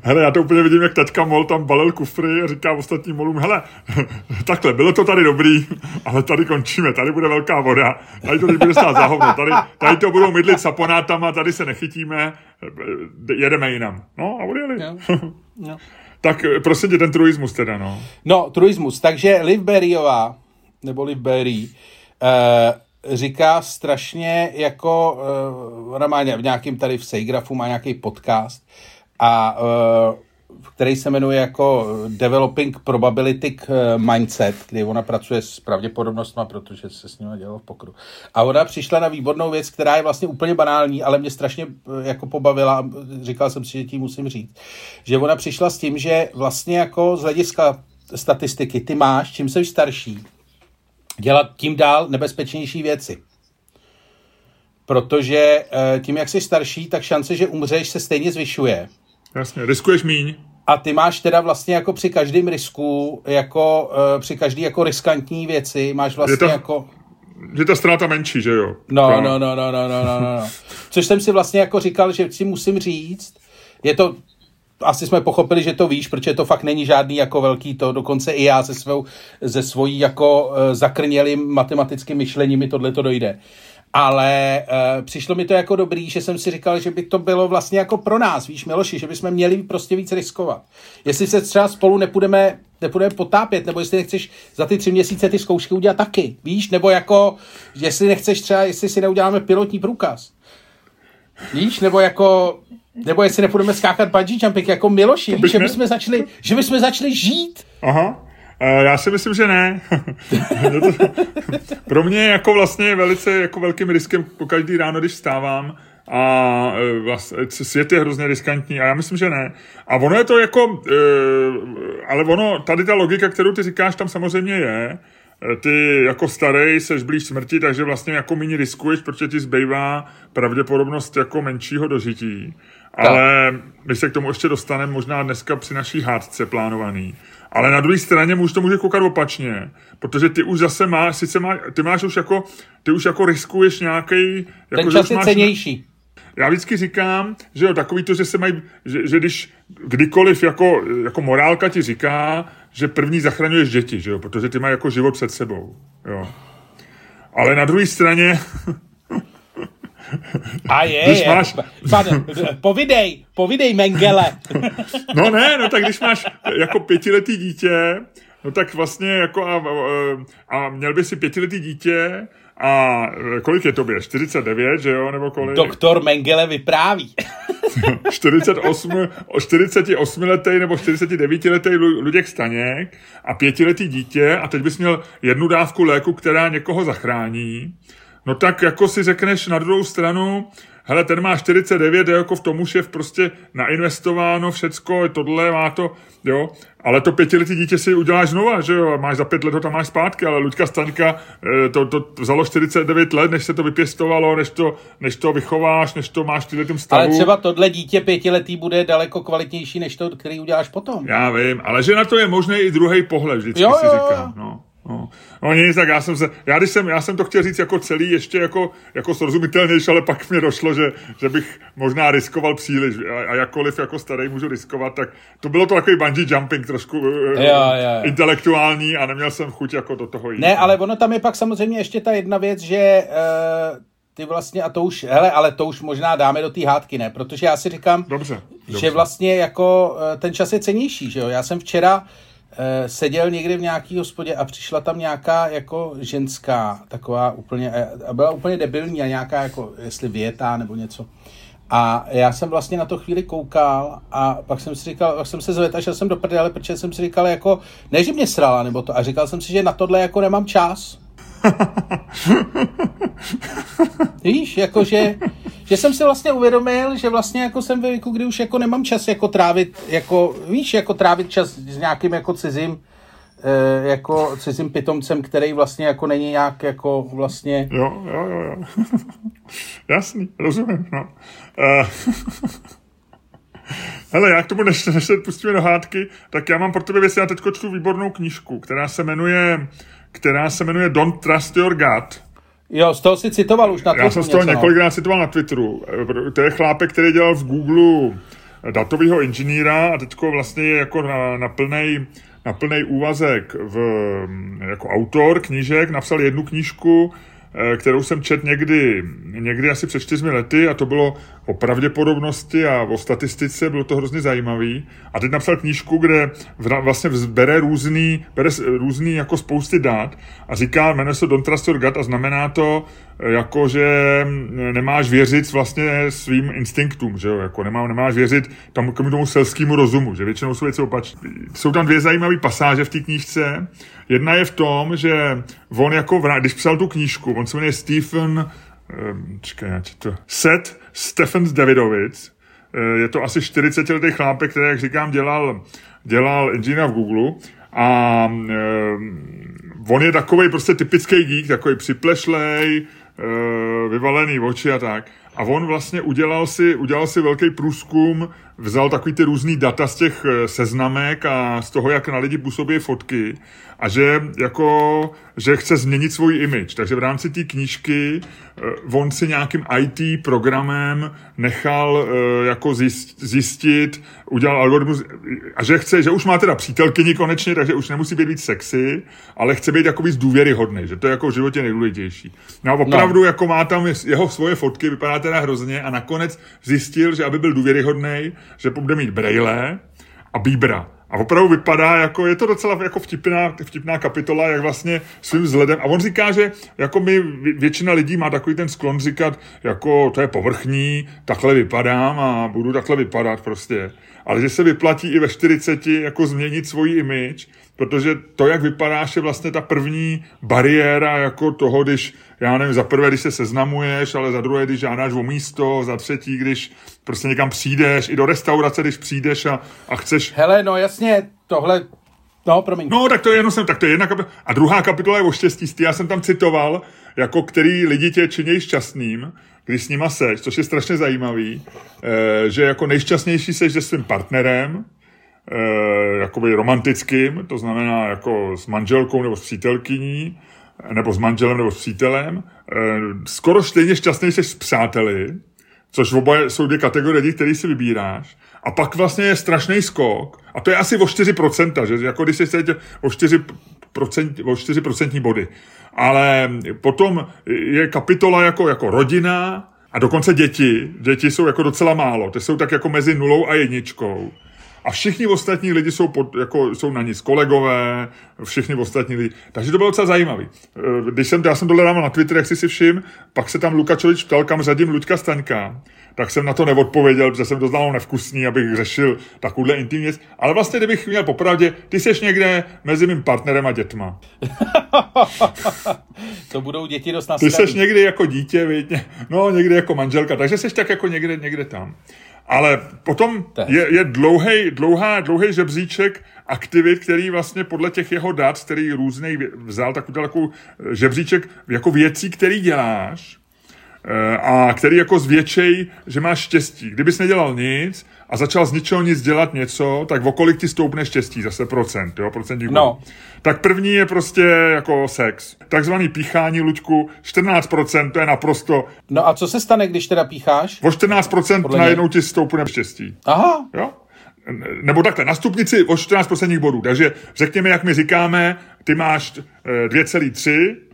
hele, já to úplně vidím, jak taťka Mol tam balil kufry a říká ostatním molům, hele, [LAUGHS] takhle, bylo to tady dobrý, ale tady končíme, tady bude velká voda, tady to bude stát za hovno, tady, tady to budou mydlit saponátama, tady se nechytíme, jedeme jinam. No a odjeli. Jo. [LAUGHS] Jo. tak prosím tě, ten truismus teda, no. No, truismus, takže Liv Berryová, nebo Liv Berry, uh, říká strašně jako, uh, ona má v nějakým tady v Sejgrafu, má nějaký podcast, a uh, který se jmenuje jako Developing Probability eh, Mindset, kdy ona pracuje s pravděpodobnostmi, protože se s nimi dělalo v pokru. A ona přišla na výbornou věc, která je vlastně úplně banální, ale mě strašně eh, jako pobavila, říkal jsem si, že tím musím říct, že ona přišla s tím, že vlastně jako z hlediska statistiky ty máš, čím jsi starší, dělat tím dál nebezpečnější věci. Protože tím, jak jsi starší, tak šance, že umřeš, se stejně zvyšuje Jasně, riskuješ míň. A ty máš teda vlastně jako při každém risku, jako uh, při každý jako riskantní věci, máš vlastně je to, vlastně jako... Je ta ztráta menší, že jo? No, jako- no, no, no, no, no, no, no, no. Což jsem si vlastně jako říkal, že si musím říct, je to, asi jsme pochopili, že to víš, protože to fakt není žádný jako velký to, dokonce i já se svou, ze svojí jako eh, zakrnělým matematickým myšlením mi tohle to dojde ale uh, přišlo mi to jako dobrý, že jsem si říkal, že by to bylo vlastně jako pro nás, víš, Miloši, že bychom měli prostě víc riskovat. Jestli se třeba spolu nepůjdeme, nepůjdeme potápět, nebo jestli nechceš za ty tři měsíce ty zkoušky udělat taky, víš, nebo jako, jestli nechceš třeba, jestli si neuděláme pilotní průkaz. Víš, nebo jako, nebo jestli nepůjdeme skákat bungee jumping jako Miloši, víš, že bychom začali, že bychom začali žít. Aha. Eh, já si myslím, že ne. [LAUGHS] Pro mě jako vlastně velice jako velkým riskem po každý ráno, když vstávám, a vlastně, svět je hrozně riskantní a já myslím, že ne. A ono je to jako, ale ono, tady ta logika, kterou ty říkáš, tam samozřejmě je. Ty jako starý seš blíž smrti, takže vlastně jako méně riskuješ, protože ti zbývá pravděpodobnost jako menšího dožití. Ale my se k tomu ještě dostaneme možná dneska při naší hádce plánovaný. Ale na druhé straně může to může koukat opačně, protože ty už zase máš, sice má, ty máš už jako, ty už jako riskuješ nějaký. Jako, Ten čas je cenější. Já vždycky říkám, že jo, takový to, že se mají, že, že když kdykoliv jako, jako morálka ti říká, že první zachraňuješ děti, že jo, protože ty mají jako život před sebou, jo. Ale na druhé straně [LAUGHS] a je, když je. Máš... Pan, povidej, povidej Mengele. [LAUGHS] no ne, no tak když máš jako pětiletý dítě, no tak vlastně jako a, a měl by si pětiletý dítě a kolik je tobě? 49, že jo, nebo kolik? Doktor Mengele vypráví. 48, 48 letý nebo 49 letý Luděk Staněk a pětiletý dítě a teď bys měl jednu dávku léku, která někoho zachrání no tak jako si řekneš na druhou stranu, hele, ten má 49, jako v tom už je prostě nainvestováno všecko, tohle má to, jo, ale to pětiletý dítě si uděláš znova, že jo, máš za pět let ho tam máš zpátky, ale Luďka Staňka, eh, to, to vzalo 49 let, než se to vypěstovalo, než to, než to vychováš, než to máš v tom stavu. Ale třeba tohle dítě pětiletý bude daleko kvalitnější, než to, který uděláš potom. Já vím, ale že na to je možný i druhý pohled, vždycky jo, si říkám, no. No, no nic, tak já jsem se, já, když jsem, já jsem to chtěl říct jako celý, ještě jako, jako srozumitelnější, ale pak mi došlo, že, že bych možná riskoval příliš a, a jakkoliv jako starý můžu riskovat, tak to bylo to takový bungee jumping trošku jo, jo, jo. intelektuální a neměl jsem chuť jako do toho jít. Ne, ale ono tam je pak samozřejmě ještě ta jedna věc, že uh, ty vlastně, a to už, hele, ale to už možná dáme do té hádky, ne? Protože já si říkám, dobře, že vlastně jako uh, ten čas je cenější, že jo? Já jsem včera eh, seděl někdy v nějaký hospodě a přišla tam nějaká jako ženská, taková úplně, eh, a byla úplně debilní a nějaká jako, jestli věta nebo něco. A já jsem vlastně na to chvíli koukal a pak jsem si říkal, pak jsem se zvedl a šel jsem do prdele, protože jsem si říkal jako, ne, že mě srala nebo to, a říkal jsem si, že na tohle jako nemám čas. [LAUGHS] Víš, jakože, že jsem si vlastně uvědomil, že vlastně jako jsem ve věku, kdy už jako nemám čas jako trávit, jako, víš, jako trávit čas s nějakým jako cizím, eh, jako cizím pitomcem, který vlastně jako není nějak jako vlastně... Jo, jo, jo, jo. [LAUGHS] Jasný, rozumím, no. Uh, [LAUGHS] hele, já k tomu, než, než se pustíme do hádky, tak já mám pro tebe věc, já teď čtu výbornou knížku, která se jmenuje, která se jmenuje Don't Trust Your Gut. Jo, z toho si citoval už na Twitteru. Já jsem z toho něco, no. několikrát no. citoval na Twitteru. To je chlápek, který dělal v Google datového inženýra a teďko vlastně je jako na, na plnej na plný úvazek v, jako autor knížek, napsal jednu knížku, Eh, kterou jsem čet někdy, někdy asi před čtyřmi lety a to bylo o pravděpodobnosti a o statistice, bylo to hrozně zajímavý. A teď napsal knížku, kde vlastně bere různý, bere různý jako spousty dat a říká, jmenuje se Don't Trust Your Gut a znamená to, jako že nemáš věřit vlastně svým instinktům, že jo, jako nemá, nemáš věřit tam k tomu selskému rozumu, že většinou jsou věci opačné. Jsou tam dvě zajímavé pasáže v té knížce. Jedna je v tom, že on jako, když psal tu knížku, on se jmenuje Stephen, um, čekaj, to, Seth Stephen Davidovic, eh, je to asi 40 letý chlápek, který, jak říkám, dělal, dělal inženýra v Google a um, on je takový prostě typický geek, takový připlešlej, Eh, vyvalený oči a tak. A on vlastně udělal si, udělal si velký průzkum, vzal takový ty různý data z těch eh, seznamek a z toho, jak na lidi působí fotky a že jako, že chce změnit svůj image. Takže v rámci té knížky eh, on si nějakým IT programem nechal jako zjistit, udělal algoritmus a že chce, že už má teda přítelkyni konečně, takže už nemusí být víc sexy, ale chce být jako víc důvěryhodný, že to je jako v životě nejdůležitější. No a opravdu no. jako má tam jeho svoje fotky, vypadá teda hrozně a nakonec zjistil, že aby byl důvěryhodný, že bude mít brejle a bíbra. A opravdu vypadá, jako je to docela jako vtipná, vtipná kapitola, jak vlastně svým vzhledem. A on říká, že jako my, většina lidí má takový ten sklon říkat, jako to je povrchní, takhle vypadám a budu takhle vypadat prostě. Ale že se vyplatí i ve 40 jako změnit svoji image, protože to, jak vypadáš, je vlastně ta první bariéra jako toho, když, já nevím, za prvé, když se seznamuješ, ale za druhé, když žádáš o místo, za třetí, když prostě někam přijdeš, i do restaurace, když přijdeš a, a chceš... Hele, no jasně, tohle No, promiň. No, tak to je jenom jsem, tak to je jedna kapitola. A druhá kapitola je o štěstí. Já jsem tam citoval, jako který lidi tě činějí šťastným, když s nima seš, což je strašně zajímavý, e, že jako nejšťastnější seš se svým partnerem, e, jakoby romantickým, to znamená jako s manželkou nebo s přítelkyní, nebo s manželem nebo s přítelem. E, skoro stejně šťastný jsi s přáteli, což oboje jsou dvě kategorie které si vybíráš. A pak vlastně je strašný skok, a to je asi o 4%, že jako když se o 4%, o 4% body. Ale potom je kapitola jako, jako rodina a dokonce děti. Děti jsou jako docela málo. Ty jsou tak jako mezi nulou a jedničkou. A všichni ostatní lidi jsou, pod, jako, jsou na nic kolegové, všichni ostatní lidi. Takže to bylo docela zajímavý. Eh, když jsem, já jsem dole na Twitter, jak jsi si všim, pak se tam Lukačovič ptal, kam řadím Luďka Staňka tak jsem na to neodpověděl, protože jsem to znal nevkusný, abych řešil takovouhle intimní věc. Ale vlastně, kdybych měl popravdě, ty jsi někde mezi mým partnerem a dětma. [LAUGHS] to budou děti dost nastaví. Ty jsi někdy jako dítě, víte? no někdy jako manželka, takže jsi tak jako někde, někde tam. Ale potom je, je dlouhý, dlouhá, dlouhý žebříček aktivit, který vlastně podle těch jeho dat, který různý vzal takový takovou žebříček jako věcí, který děláš, Eh, a který jako zvětšej, že máš štěstí. Kdybys nedělal nic a začal z ničeho nic dělat něco, tak o kolik ti stoupne štěstí, zase procent, jo, procentní no. Tak první je prostě jako sex. Takzvaný píchání, Luďku, 14%, to je naprosto... No a co se stane, když teda pícháš? O 14% najednou ti stoupne štěstí. Aha. Jo? Nebo takhle, na stupnici o 14% bodů. Takže řekněme, jak my říkáme, ty máš 2,3, eh,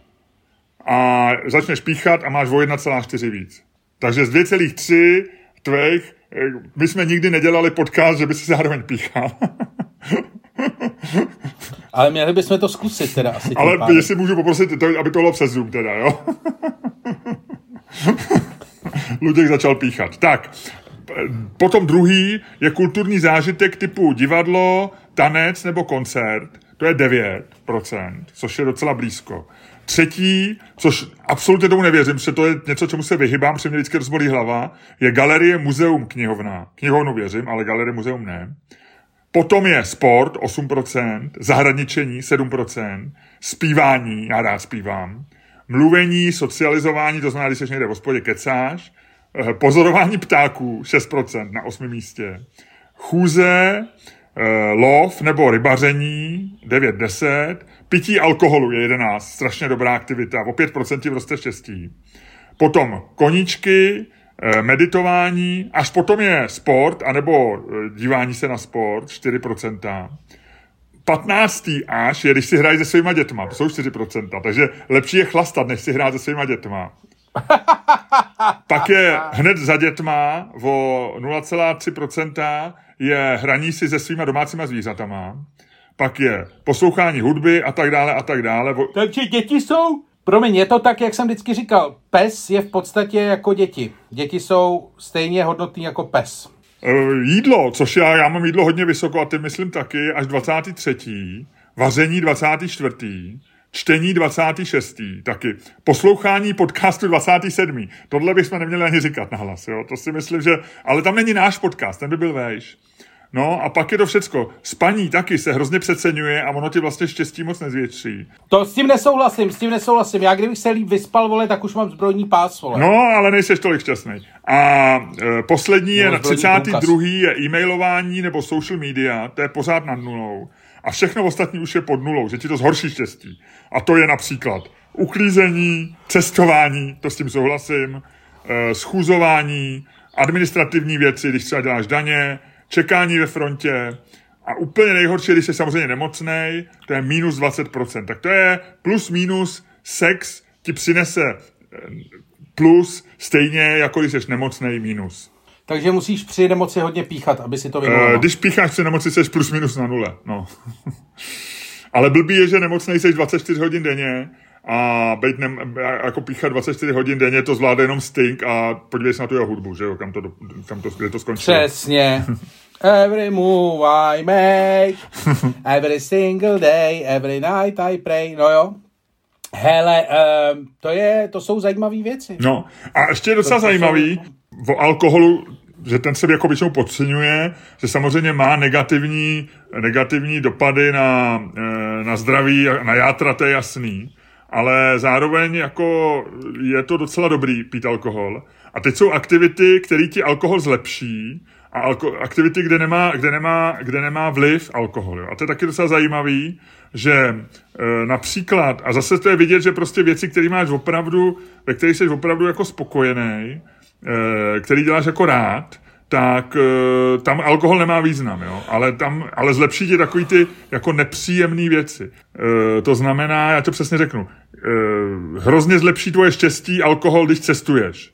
a začneš píchat a máš o 1,4 víc. Takže z 2,3 tvých, eh, my jsme nikdy nedělali podcast, že by si zároveň píchal. [LAUGHS] Ale měli bychom to zkusit teda asi. Ale pádem. jestli můžu poprosit, to, aby to bylo přes Zoom teda, jo? [LAUGHS] Luděk začal píchat. Tak, potom druhý je kulturní zážitek typu divadlo, tanec nebo koncert. To je 9%, což je docela blízko. Třetí, což absolutně tomu nevěřím, protože to je něco, čemu se vyhybám, protože mě vždycky rozbolí hlava, je galerie, muzeum, knihovna. Knihovnu věřím, ale galerie, muzeum ne. Potom je sport 8%, zahradničení 7%, zpívání, já rád zpívám, mluvení, socializování, to znamená, když jsi někde v hospodě kecáš, eh, pozorování ptáků 6% na 8. místě, chůze, eh, lov nebo rybaření 9-10, pití alkoholu je 11, strašně dobrá aktivita, o 5% roste štěstí. Potom koníčky, Eh, meditování, až potom je sport, anebo eh, dívání se na sport, 4%. 15. až je, když si hrají se svýma dětma, to jsou 4%, takže lepší je chlastat, než si hrát se svýma dětma. [LAUGHS] Pak je hned za dětma o 0,3% je hraní si se svýma domácíma zvířatama. Pak je poslouchání hudby a tak dále a tak dále. Takže děti jsou Promiň, je to tak, jak jsem vždycky říkal, pes je v podstatě jako děti. Děti jsou stejně hodnotný jako pes. E, jídlo, což já, já mám jídlo hodně vysoko a ty myslím taky, až 23. Vaření 24. Čtení 26. taky. Poslouchání podcastu 27. Tohle bychom neměli ani říkat nahlas, jo. To si myslím, že... Ale tam není náš podcast, ten by byl vejš. No a pak je to všecko. Spaní taky se hrozně přeceňuje a ono ti vlastně štěstí moc nezvětší. To s tím nesouhlasím, s tím nesouhlasím. Já kdybych se líp vyspal, vole, tak už mám zbrojní pás, vole. No, ale nejseš tolik šťastný. A e, poslední je na 32. je e-mailování nebo social media, to je pořád nad nulou. A všechno ostatní už je pod nulou, že ti to zhorší štěstí. A to je například uklízení, cestování, to s tím souhlasím, e, schůzování, administrativní věci, když třeba děláš daně, čekání ve frontě a úplně nejhorší, když jsi samozřejmě nemocný, to je minus 20%. Tak to je plus minus sex ti přinese eh, plus stejně, jako když jsi nemocný minus. Takže musíš při nemoci hodně píchat, aby si to vyvolal. Uh, když pícháš při nemoci, jsi plus minus na nule. No. [LAUGHS] Ale blbý je, že nemocný jsi 24 hodin denně a být ne, jako píchat 24 hodin denně, to zvládne jenom Sting a podívej se na tu jeho hudbu, že jo, kam to, kam to, kde to skončilo. Přesně. Every move I make, [LAUGHS] every single day, every night I pray, no jo. Hele, uh, to, je, to jsou zajímavé věci. No a ještě je docela to, zajímavý, jsou... o alkoholu, že ten se jako většinou podceňuje, že samozřejmě má negativní, negativní dopady na, eh, na zdraví, na játra, to je jasný ale zároveň jako je to docela dobrý pít alkohol. A teď jsou aktivity, které ti alkohol zlepší a alko- aktivity, kde nemá, kde, nemá, kde nemá vliv alkohol. Jo. A to je taky docela zajímavý, že e, například, a zase to je vidět, že prostě věci, které máš opravdu, ve kterých jsi opravdu jako spokojený, e, který děláš jako rád, tak e, tam alkohol nemá význam, jo? Ale, tam, ale zlepší ti takový ty jako nepříjemné věci. E, to znamená, já to přesně řeknu, e, hrozně zlepší tvoje štěstí alkohol, když cestuješ.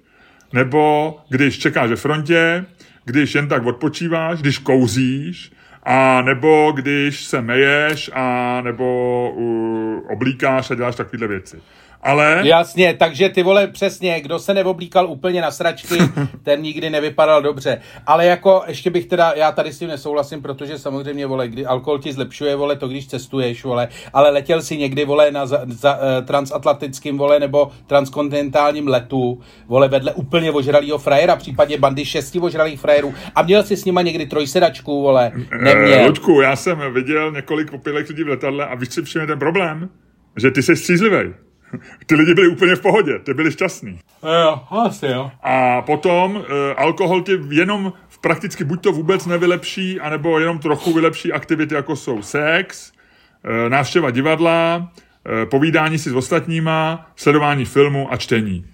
Nebo když čekáš ve frontě, když jen tak odpočíváš, když kouříš, a nebo když se meješ, a nebo uh, oblíkáš a děláš takovéhle věci ale... Jasně, takže ty vole, přesně, kdo se neoblíkal úplně na sračky, [LAUGHS] ten nikdy nevypadal dobře. Ale jako, ještě bych teda, já tady s tím nesouhlasím, protože samozřejmě, vole, kdy alkohol ti zlepšuje, vole, to když cestuješ, vole, ale letěl si někdy, vole, na za, za, uh, transatlantickým, vole, nebo transkontinentálním letu, vole, vedle úplně ožralýho frajera, případně bandy šesti ožralých frajerů a měl si s nima někdy trojsedačku, vole, neměl. E, Luďku, já jsem viděl několik opilek lidí v letadle a víš, co ten problém? Že ty jsi střízlivý. [LAUGHS] Ty lidi byli úplně v pohodě, ty byli šťastní. Jo, asi jo. A potom uh, alkohol ti jenom v prakticky buď to vůbec nevylepší, anebo jenom trochu vylepší aktivity, jako jsou sex, uh, návštěva divadla, uh, povídání si s ostatníma, sledování filmu a čtení.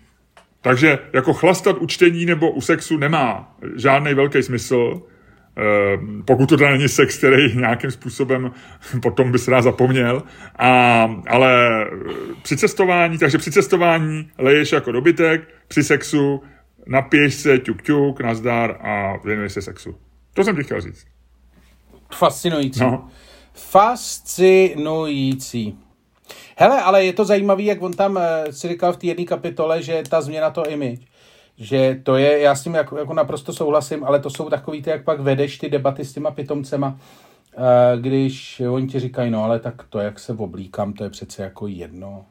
Takže jako chlastat u čtení nebo u sexu nemá žádný velký smysl, pokud to teda není sex, který nějakým způsobem [LAUGHS] potom bys rád zapomněl. A, ale při cestování, takže při cestování leješ jako dobytek, při sexu napiješ se, ťuk ťuk, nazdar a věnuješ se sexu. To jsem ti chtěl říct. Fascinující. No. Fascinující. Hele, ale je to zajímavé, jak on tam uh, si říkal v té jedné kapitole, že ta změna to image, že to je, já s tím jako, jako naprosto souhlasím, ale to jsou takový ty, jak pak vedeš ty debaty s těma pitomcema, uh, když oni ti říkají, no ale tak to, jak se oblíkám, to je přece jako jedno.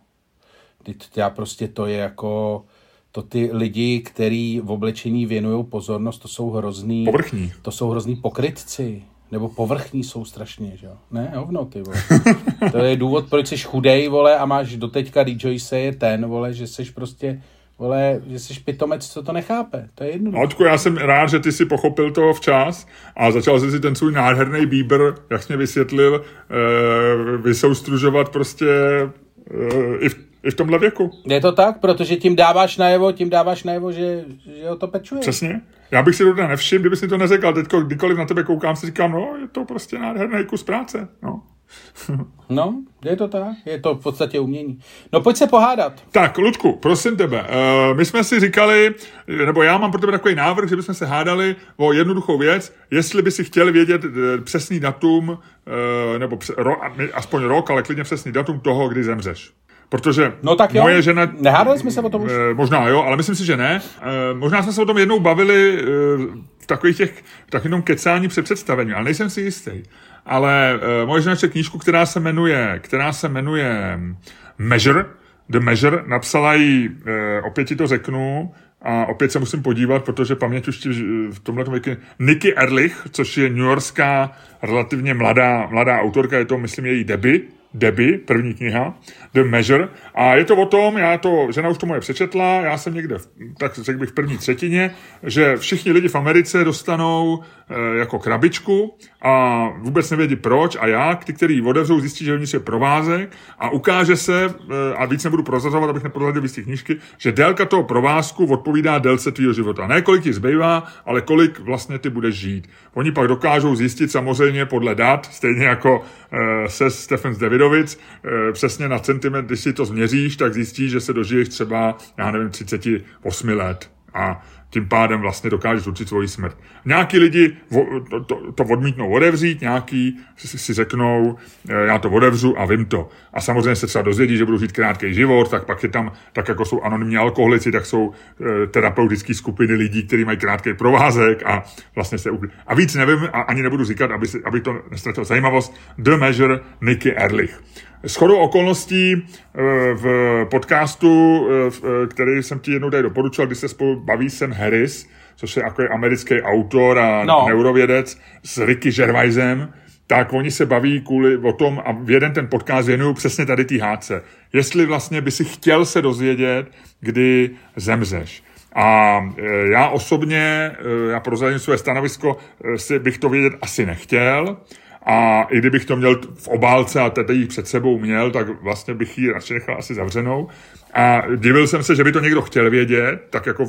Já prostě to je jako, to ty lidi, který v oblečení věnují pozornost, to jsou hrozný... Povrchní. To jsou hrozný pokrytci. Nebo povrchní jsou strašně, že jo? Ne, hovno, ty vole. [LAUGHS] to je důvod, proč jsi chudej, vole, a máš doteďka rejoice je ten, vole, že jsi prostě vole, že jsi pitomec, co to nechápe. To je jedno. Očku, já jsem rád, že ty si pochopil to včas a začal jsi si ten svůj nádherný Bieber, jak jsi mě vysvětlil, e, vysoustružovat prostě e, i v i v tomhle věku. Je to tak, protože tím dáváš najevo, tím dáváš najevo, že, že o to pečuje. Přesně. Já bych si to nevšiml, kdybys mi to neřekl. Teď, kdykoliv na tebe koukám, si říkám, no, je to prostě nádherný kus práce. No. [LAUGHS] no, je to tak. Je to v podstatě umění. No pojď se pohádat. Tak, Ludku, prosím tebe. Uh, my jsme si říkali, nebo já mám pro tebe takový návrh, že bychom se hádali o jednoduchou věc, jestli by si chtěli vědět uh, přesný datum, uh, nebo pře- ro, aspoň rok, ale klidně přesný datum toho, kdy zemřeš. Protože no tak jo. moje žena... Nehádali jsme se o tom už? Eh, možná jo, ale myslím si, že ne. Eh, možná jsme se o tom jednou bavili eh, v takových těch, v takovém kecání před představením, ale nejsem si jistý. Ale moje žena čte knížku, která se jmenuje, která se jmenuje Measure, The Measure, napsala ji, opět ti to řeknu, a opět se musím podívat, protože paměť už v tomhle věku Nikki Erlich, což je newyorská relativně mladá, mladá autorka, je to, myslím, její deby, Debbie, první kniha, The Measure. A je to o tom, já to, žena už to moje přečetla, já jsem někde, v, tak řekl bych v první třetině, že všichni lidi v Americe dostanou e, jako krabičku a vůbec nevědí proč a jak. Ty, který ji otevřou, zjistí, že vnitř je provázek a ukáže se, e, a víc nebudu prozrazovat, abych neprozradil víc knížky, že délka toho provázku odpovídá délce tvýho života. Ne kolik ti zbývá, ale kolik vlastně ty budeš žít. Oni pak dokážou zjistit samozřejmě podle dat, stejně jako e, se Stefan Davidovic, e, přesně na centimetr, když si to změříš, tak zjistíš, že se dožiješ třeba, já nevím, 38 let. A tím pádem vlastně dokážeš určit svoji smrt. Nějaký lidi to, to, to odmítnou odevřít, nějaký si, si řeknou, eh, já to odevřu a vím to. A samozřejmě se třeba dozvědí, že budou žít krátký život, tak pak je tam, tak jako jsou anonymní alkoholici, tak jsou e, terapeutické skupiny lidí, kteří mají krátký provázek a vlastně se A víc nevím a ani nebudu říkat, aby, si, aby to nestratil zajímavost. The Measure Nicky Erlich. Shodou okolností eh, v podcastu, který jsem ti jednou tady doporučil, kdy se spolu baví Sam Harris, což je jako americký autor a no. neurovědec, s Ricky Gervaisem, tak oni se baví kvůli o tom a v jeden ten podcast věnují přesně tady té hádce. Jestli vlastně by si chtěl se dozvědět, kdy zemřeš. A já osobně, já prozradím své stanovisko, si bych to vědět asi nechtěl. A i kdybych to měl v obálce a teď ji před sebou měl, tak vlastně bych ji radši nechal asi zavřenou. A divil jsem se, že by to někdo chtěl vědět, tak jako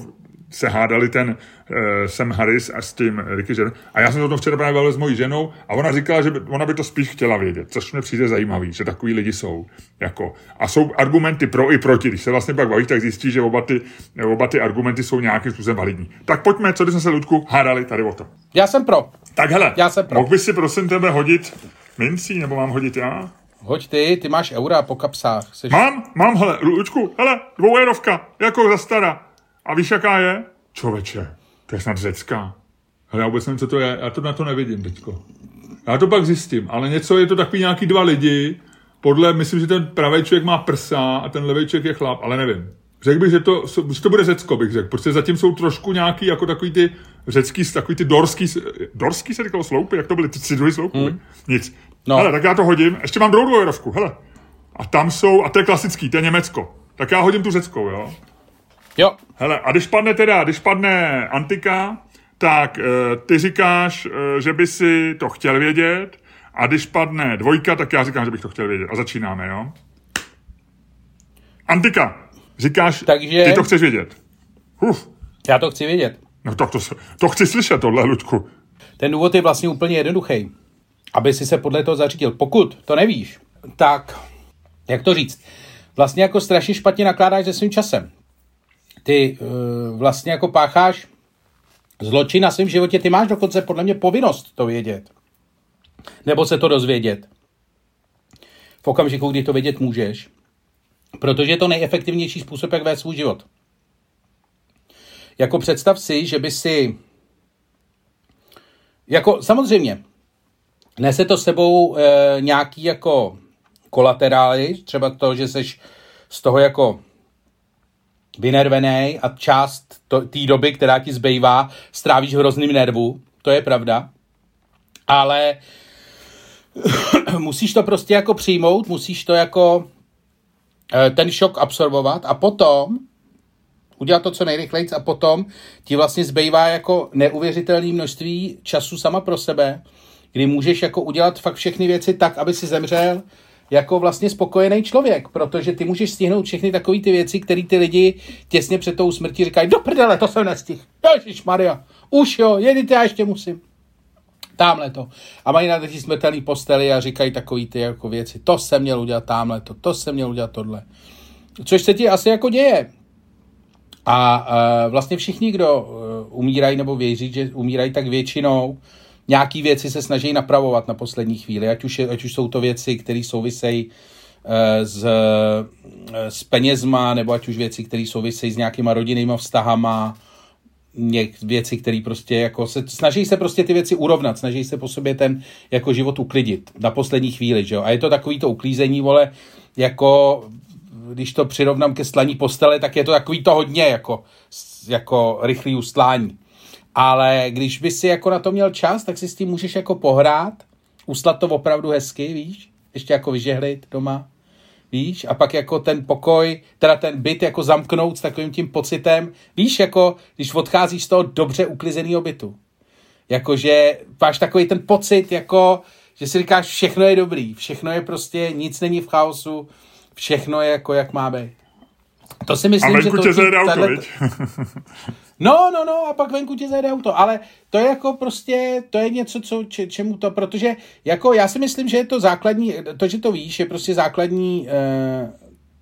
se hádali ten uh, Sam Harris a s tím Ricky Gervais. A já jsem to tom včera právě bavil s mojí ženou a ona říkala, že by, ona by to spíš chtěla vědět, což mi přijde zajímavý, že takový lidi jsou. Jako. A jsou argumenty pro i proti. Když se vlastně pak bavíš, tak zjistí, že oba ty, oba ty argumenty jsou nějakým způsobem validní. Tak pojďme, co jsme se, Ludku, hádali tady o to. Já jsem pro. Tak hele, já jsem pro. mohl bys si prosím tebe hodit mincí, nebo mám hodit já? Hoď ty, ty máš eura po kapsách. Seš... Mám, mám, hele, Lučku, hele, dvouérovka, jako za stara. A víš, jaká je? Člověče, to je snad řecká. Ale já vůbec nevím, co to je, já to na to nevidím teďko. Já to pak zjistím, ale něco je to takový nějaký dva lidi, podle, myslím, že ten pravý člověk má prsa a ten levý člověk je chlap, ale nevím. Řekl bych, že to, že to bude Řecko, bych řekl, protože zatím jsou trošku nějaký, jako takový ty řecký, takový ty dorský, dorský se říkalo sloupy, jak to byly, ty druhý sloupy? Hmm. Nic. No. Hele, tak já to hodím, ještě mám druhou dvojrovku, hele. A tam jsou, a to je klasický, to je Německo. Tak já hodím tu řeckou, jo. Jo. Hele, a když padne teda, když padne Antika, tak e, ty říkáš, e, že by si to chtěl vědět, a když padne dvojka, tak já říkám, že bych to chtěl vědět. A začínáme, jo? Antika, říkáš, Takže... ty to chceš vědět. Uf. Já to chci vědět. No to, to, to chci slyšet, tohle, Ludku. Ten důvod je vlastně úplně jednoduchý. Aby si se podle toho zařídil. Pokud to nevíš, tak, jak to říct, vlastně jako strašně špatně nakládáš se svým časem ty uh, vlastně jako pácháš zločin na svém životě, ty máš dokonce podle mě povinnost to vědět. Nebo se to dozvědět. v okamžiku, kdy to vědět můžeš. Protože je to nejefektivnější způsob, jak vést svůj život. Jako představ si, že by si... Jako samozřejmě, nese to sebou e, nějaký jako kolaterály, třeba to, že seš z toho jako vynervený a část té doby, která ti zbývá, strávíš hrozným nervu, to je pravda. Ale [CLEARS THROAT] musíš to prostě jako přijmout, musíš to jako eh, ten šok absorbovat a potom udělat to co nejrychleji a potom ti vlastně zbývá jako neuvěřitelné množství času sama pro sebe, kdy můžeš jako udělat fakt všechny věci tak, aby si zemřel jako vlastně spokojený člověk, protože ty můžeš stihnout všechny takové ty věci, které ty lidi těsně před tou smrtí říkají, do prdele, to jsem nestihl. Ježíš Maria, už jo, jedit já ještě musím. Tamhle to. A mají na ty smrtelný postely a říkají takové ty jako věci. To jsem měl udělat tamhle to, to jsem měl udělat tohle. Což se ti asi jako děje. A uh, vlastně všichni, kdo uh, umírají nebo věří, že umírají, tak většinou nějaký věci se snaží napravovat na poslední chvíli, ať už, je, ať už jsou to věci, které souvisejí eh, s, eh, s penězma, nebo ať už věci, které souvisejí s nějakýma rodinnýma vztahama, něk, věci, které prostě jako se, snaží se prostě ty věci urovnat, snaží se po sobě ten jako život uklidit na poslední chvíli, že jo? A je to takový to uklízení, vole, jako když to přirovnám ke slaní postele, tak je to takový to hodně jako, jako rychlý ustlání. Ale když by si jako na to měl čas, tak si s tím můžeš jako pohrát, uslat to opravdu hezky, víš? Ještě jako vyžehlit doma, víš? A pak jako ten pokoj, teda ten byt jako zamknout s takovým tím pocitem, víš, jako když odcházíš z toho dobře uklizeného bytu. Jakože máš takový ten pocit, jako, že si říkáš, všechno je dobrý, všechno je prostě, nic není v chaosu, všechno je jako, jak má být. To si myslím, a že to... tě auto, tato... [LAUGHS] No, no, no, a pak venku tě zajede auto, ale to je jako prostě, to je něco, co, če, čemu to, protože jako já si myslím, že je to základní, to, že to víš, je prostě základní uh,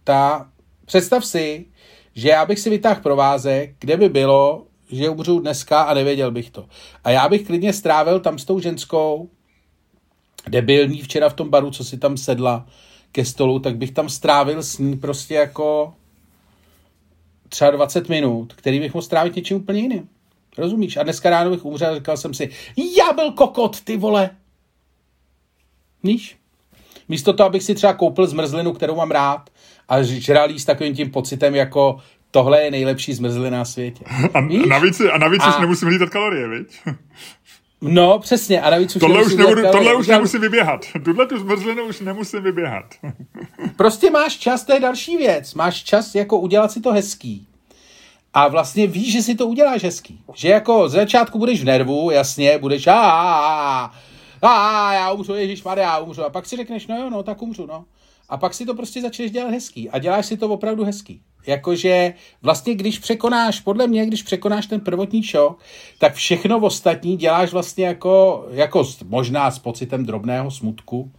ta, představ si, že já bych si vytáhl provázek, kde by bylo, že umřu dneska a nevěděl bych to. A já bych klidně strávil tam s tou ženskou, debilní včera v tom baru, co si tam sedla ke stolu, tak bych tam strávil s ní prostě jako třeba 20 minut, který bych mohl strávit něčím úplně jiným. Rozumíš? A dneska ráno bych umřel a říkal jsem si, já byl kokot, ty vole. Víš? Místo toho, abych si třeba koupil zmrzlinu, kterou mám rád a žral s takovým tím pocitem, jako tohle je nejlepší zmrzlina na světě. A, Víš? navíc, a navíc a... už nemusím hlídat kalorie, viď? No, přesně. A navíc už tohle už, nebudu, tohle už nemusím vyběhat. Tuhle tu zmrzlinu už nemusím vyběhat. [LAUGHS] prostě máš čas, to je další věc. Máš čas jako udělat si to hezký. A vlastně víš, že si to uděláš hezký. Že jako z začátku budeš v nervu, jasně, budeš a, a, a, a já umřu, Ježíš já umřu. A pak si řekneš, no jo, no, tak umřu, no. A pak si to prostě začneš dělat hezký. A děláš si to opravdu hezký. Jakože vlastně, když překonáš, podle mě, když překonáš ten prvotní šok, tak všechno ostatní děláš vlastně jako, jako možná s pocitem drobného smutku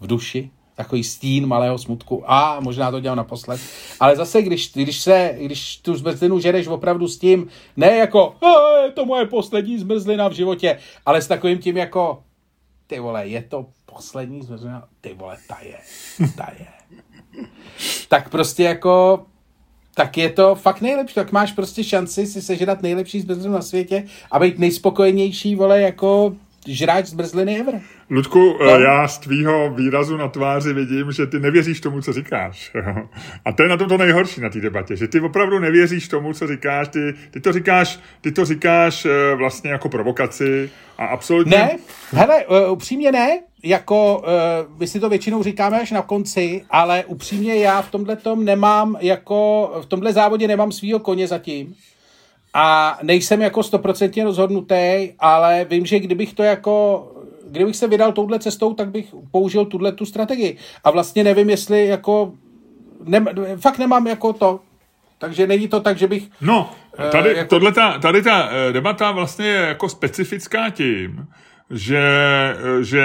v duši, takový stín malého smutku a možná to dělám naposled. Ale zase, když, když, se, když tu zmrzlinu žereš opravdu s tím, ne jako, je to moje poslední zmrzlina v životě, ale s takovým tím jako, ty vole, je to poslední zmrzlina, ty vole, ta je, ta je. tak prostě jako tak je to fakt nejlepší. Tak máš prostě šanci si sežrat nejlepší zmrzlinu na světě a být nejspokojenější, vole, jako žráč zmrzliny ever. Ludku, no. já z tvýho výrazu na tváři vidím, že ty nevěříš tomu, co říkáš. [LAUGHS] A to je na tom to nejhorší na té debatě, že ty opravdu nevěříš tomu, co říkáš. Ty, ty, to říkáš, ty to říkáš eh, vlastně jako provokaci a absolutně... Ne, hele, uh, upřímně ne, jako uh, my si to většinou říkáme až na konci, ale upřímně já v tomhle tom nemám jako, v tomhle závodě nemám svýho koně zatím a nejsem jako stoprocentně rozhodnutý, ale vím, že kdybych to jako kdybych se vydal touhle cestou, tak bych použil tuhle tu strategii. A vlastně nevím, jestli jako ne, fakt nemám jako to. Takže není to tak, že bych... No, tady, uh, jako... ta, tady ta eh, debata vlastně je jako specifická tím, že, že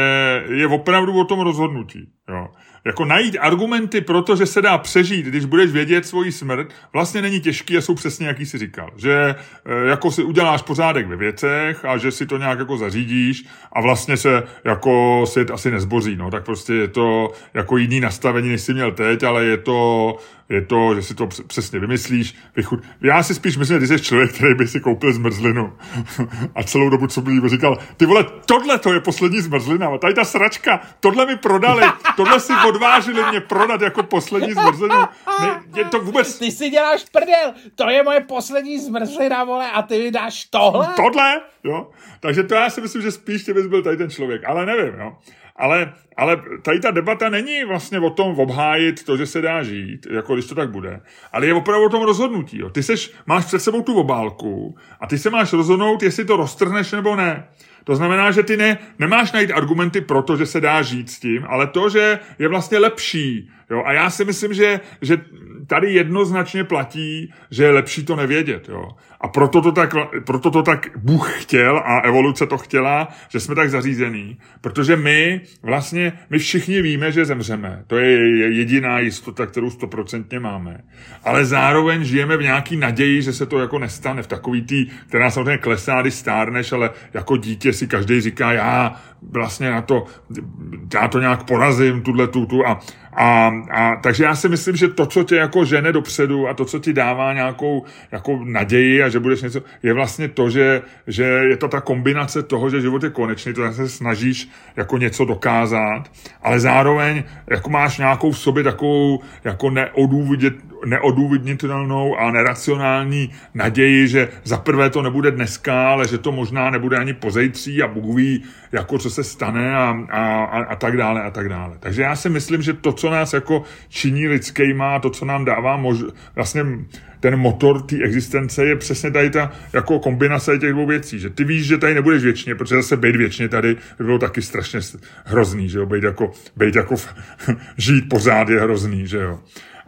je opravdu o tom rozhodnutí. Jo. Jako najít argumenty pro to, že se dá přežít, když budeš vědět svoji smrt, vlastně není těžký a jsou přesně, jaký si říkal. Že eh, jako si uděláš pořádek ve věcech a že si to nějak jako zařídíš a vlastně se jako svět asi nezboří, no, tak prostě je to jako jiný nastavení, než jsi měl teď, ale je to, je to, že si to přesně vymyslíš. Vychud... Já si spíš myslím, že jsi člověk, který by si koupil zmrzlinu [LAUGHS] a celou dobu, co byl, říkal, ty vole, tohle to je poslední zmrzlina, a tady ta sračka, tohle mi prodali, tohle si odvážili mě prodat jako poslední zmrzlinu. Ne, je to vůbec... Ty si děláš prdel, to je moje poslední zmrzlina, vole, a ty mi dáš tohle? Tohle, jo. Takže to já si myslím, že spíš ty bys byl tady ten člověk, ale nevím, jo. Ale, ale tady ta debata není vlastně o tom obhájit to, že se dá žít, jako když to tak bude, ale je opravdu o tom rozhodnutí. Jo. Ty seš, máš před sebou tu obálku a ty se máš rozhodnout, jestli to roztrhneš nebo ne. To znamená, že ty ne, nemáš najít argumenty pro to, že se dá žít s tím, ale to, že je vlastně lepší. Jo? A já si myslím, že, že tady jednoznačně platí, že je lepší to nevědět. Jo? A proto to, tak, proto to tak Bůh chtěl a evoluce to chtěla, že jsme tak zařízení. Protože my vlastně, my všichni víme, že zemřeme. To je jediná jistota, kterou stoprocentně máme. Ale zároveň žijeme v nějaký naději, že se to jako nestane. V takový tý, která samozřejmě klesá, když stárneš, ale jako dítě si každý říká, já vlastně na to, já to nějak porazím, tuhle, tu, tu a, a, a, takže já si myslím, že to, co tě jako žene dopředu a to, co ti dává nějakou jako naději a že budeš něco, je vlastně to, že, že je to ta kombinace toho, že život je konečný, to se snažíš jako něco dokázat, ale zároveň jako máš nějakou v sobě takovou jako neodůvodit, neodůvodnitelnou a neracionální naději, že za prvé to nebude dneska, ale že to možná nebude ani pozejtří a Bůh ví, jako co se stane a, a, a, a tak dále a tak dále. Takže já si myslím, že to, co nás jako činí lidskýma, to, co nám dává mož, vlastně ten motor té existence je přesně tady ta jako kombinace těch dvou věcí, že ty víš, že tady nebudeš věčně, protože zase být věčně tady by bylo taky strašně hrozný, že jo, být jako, být jako [LAUGHS] žít pořád je hrozný, že jo.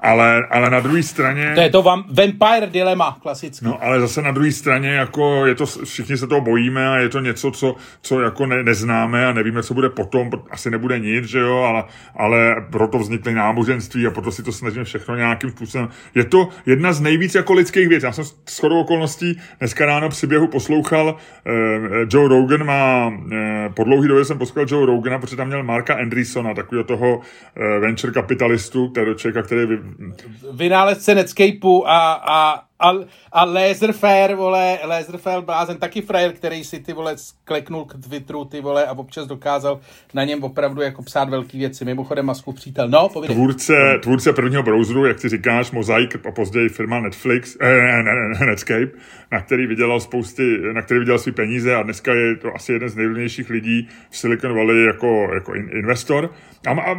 Ale, ale na druhé straně... To je to vam, vampire dilema klasické. No, ale zase na druhé straně jako je to, všichni se toho bojíme a je to něco, co, co jako ne, neznáme a nevíme, co bude potom, asi nebude nic, že jo, ale, ale proto vznikly náboženství a proto si to snažíme všechno nějakým způsobem. Je to jedna z nejvíc jako lidských věcí. Já jsem s chodou okolností dneska ráno při běhu poslouchal, eh, Joe Rogan má, eh, po dlouhý době jsem poslouchal Joe Rogana, protože tam měl Marka Andreessona, takového toho eh, venture kapitalistu, který člověka, který vynálezce Netscapeu a, a a, a Laserfair, vole, Laserfair blázen, taky frajer, který si ty vole skleknul k Twitteru, ty vole, a občas dokázal na něm opravdu jako psát velké věci. Mimochodem Masku přítel. No, povídej. Tvůrce, tvůrce prvního browseru, jak ty říkáš, Mosaic a později firma Netflix, eh, ne, ne, ne, Netscape, na který vydělal spousty, na který vydělal své peníze a dneska je to asi jeden z nejvlivnějších lidí v Silicon Valley jako, jako investor. A, a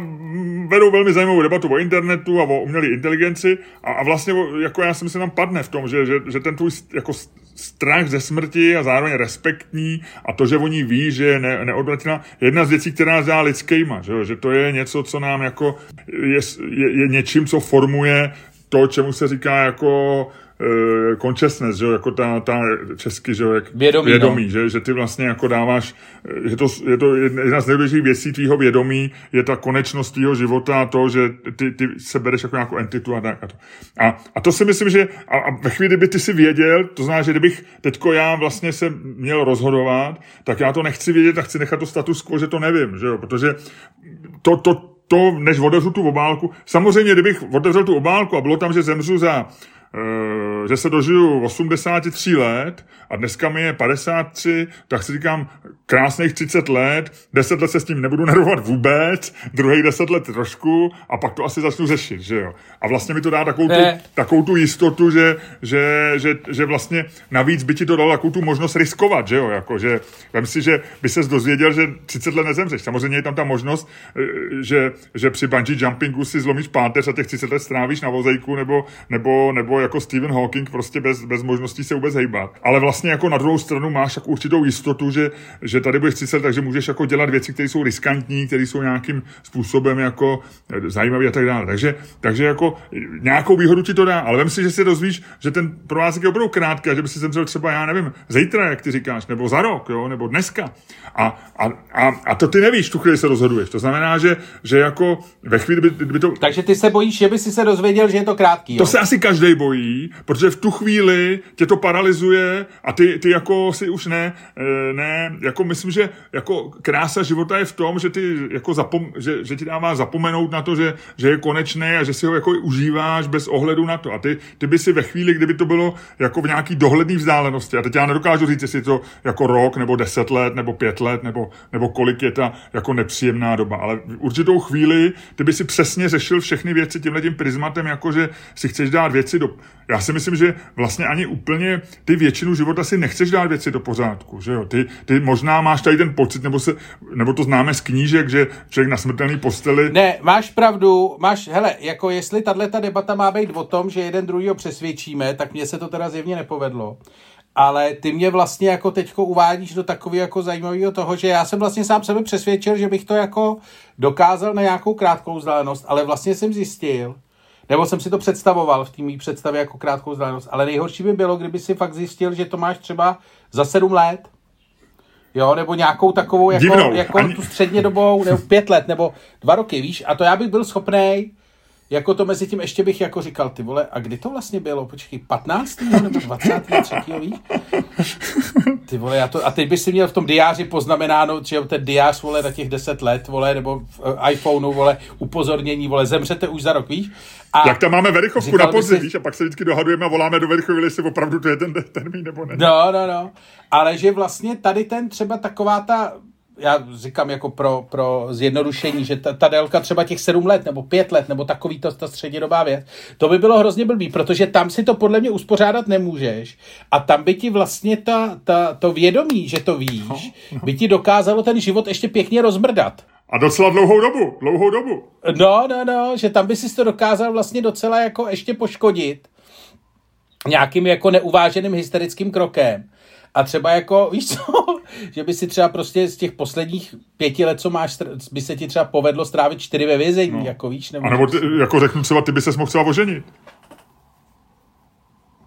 vedou velmi zajímavou debatu o internetu a o umělé inteligenci a, a vlastně jako já si myslím, tam padne v tom, že, že, že ten tvůj jako strach ze smrti a zároveň respektní a to, že oni ví, že je ne, neodvratná, jedna z věcí, která nás dělá lidskýma, že, že to je něco, co nám jako je, je, je něčím, co formuje to, čemu se říká jako consciousness, že jako ta, ta česky, že jak vědomí, vědomí no. že, že ty vlastně jako dáváš, eh, je to, je to jedna z nejdůležitějších věcí tvýho vědomí, je ta konečnost tvýho života a to, že ty, ty se bereš jako nějakou entitu a tak. A to, a, a to si myslím, že a, a ve chvíli, kdyby ty si věděl, to znamená, že kdybych teďko já vlastně se měl rozhodovat, tak já to nechci vědět a chci nechat to status quo, že to nevím, že jo, protože to, to, to, než otevřu tu obálku, samozřejmě, kdybych otevřel tu obálku a bylo tam, že zemřu za Eh, že se dožiju 83 let a dneska mi je 53, tak si říkám, krásných 30 let, 10 let se s tím nebudu nervovat vůbec, druhých 10 let trošku a pak to asi začnu řešit, že jo. A vlastně mi to dá takovou tu, takovou tu jistotu, že, že, že, že vlastně navíc by ti to dalo takovou tu možnost riskovat, že jo, jako, že vem si, že by se dozvěděl, že 30 let nezemřeš. Samozřejmě je tam ta možnost, eh, že, že při bungee jumpingu si zlomíš páteř a těch 30 let strávíš na vozejku nebo, nebo, nebo jako Stephen Hawking prostě bez, bez možností se vůbec hejbat. Ale vlastně jako na druhou stranu máš jako určitou jistotu, že, že tady budeš 30, takže můžeš jako dělat věci, které jsou riskantní, které jsou nějakým způsobem jako zajímavé a tak dále. Takže, takže jako nějakou výhodu ti to dá, ale vem si, že si dozvíš, že ten provázek je opravdu krátký a že by si zemřel třeba, já nevím, zítra, jak ty říkáš, nebo za rok, jo, nebo dneska. A, a, a, a to ty nevíš, tu chvíli se rozhoduješ. To znamená, že, že jako ve chvíli by, by to... Takže ty se bojíš, že by si se dozvěděl, že je to krátký. Jo? To se asi každý bojí, protože v tu chvíli tě to paralyzuje a ty, ty jako si už ne, eh, ne, jako myslím, že jako krása života je v tom, že ty jako zapom, že, že ti dává zapomenout na to, že, že je konečný a že si ho jako užíváš bez ohledu na to. A ty, ty by si ve chvíli, kdyby to bylo jako v nějaký dohledný vzdálenosti, a teď já nedokážu říct, jestli to jako rok, nebo deset let, nebo pět let, nebo, nebo kolik je ta jako nepříjemná doba, ale v určitou chvíli ty by si přesně řešil všechny věci tímhle tím prismatem, jako že si chceš dát věci do... Já si myslím, že vlastně ani úplně ty většinu života si nechceš dát věci do pořádku, že jo? Ty, ty možná máš tady ten pocit, nebo, se, nebo to známe z knížek, že člověk na smrtelný posteli... Ne, máš pravdu, máš, hele, jako jestli tahle ta debata má být o tom, že jeden druhýho přesvědčíme, tak mně se to teda zjevně nepovedlo ale ty mě vlastně jako teďko uvádíš do takového jako zajímavého toho, že já jsem vlastně sám sebe přesvědčil, že bych to jako dokázal na nějakou krátkou vzdálenost, ale vlastně jsem zjistil, nebo jsem si to představoval v té mý představě jako krátkou vzdálenost, ale nejhorší by bylo, kdyby si fakt zjistil, že to máš třeba za sedm let, jo, nebo nějakou takovou jako, Divnou. jako Ani... tu středně dobou, nebo pět let, nebo dva roky, víš, a to já bych byl schopný jako to mezi tím ještě bych jako říkal, ty vole, a kdy to vlastně bylo? Počkej, 15. nebo 23. víš? [LAUGHS] Ty vole, já to, a teď by si měl v tom diáři poznamenáno, že ten diář, vole, na těch 10 let, vole, nebo v eh, iPhoneu, vole, upozornění, vole, zemřete už za rok, víš? A Jak tam máme Verichovku na podzim, víš, a pak se vždycky dohadujeme a voláme do Verichovy, jestli opravdu to je ten termín nebo ne. No, no, no. Ale že vlastně tady ten třeba taková ta já říkám jako pro, pro zjednodušení, že ta, ta délka třeba těch sedm let nebo pět let nebo takový to, ta střednědobá věc, to by bylo hrozně blbý, protože tam si to podle mě uspořádat nemůžeš a tam by ti vlastně ta, ta, to vědomí, že to víš, no, no. by ti dokázalo ten život ještě pěkně rozmrdat. A docela dlouhou dobu, dlouhou dobu. No, no, no, že tam by si to dokázal vlastně docela jako ještě poškodit nějakým jako neuváženým hysterickým krokem. A třeba jako, [LAUGHS] víš co, že by si třeba prostě z těch posledních pěti let, co máš, by se ti třeba povedlo strávit čtyři ve vězení, no. jako víš? Nebo, a nebo ty, jako řeknu třeba, ty by ses mohl třeba oženit.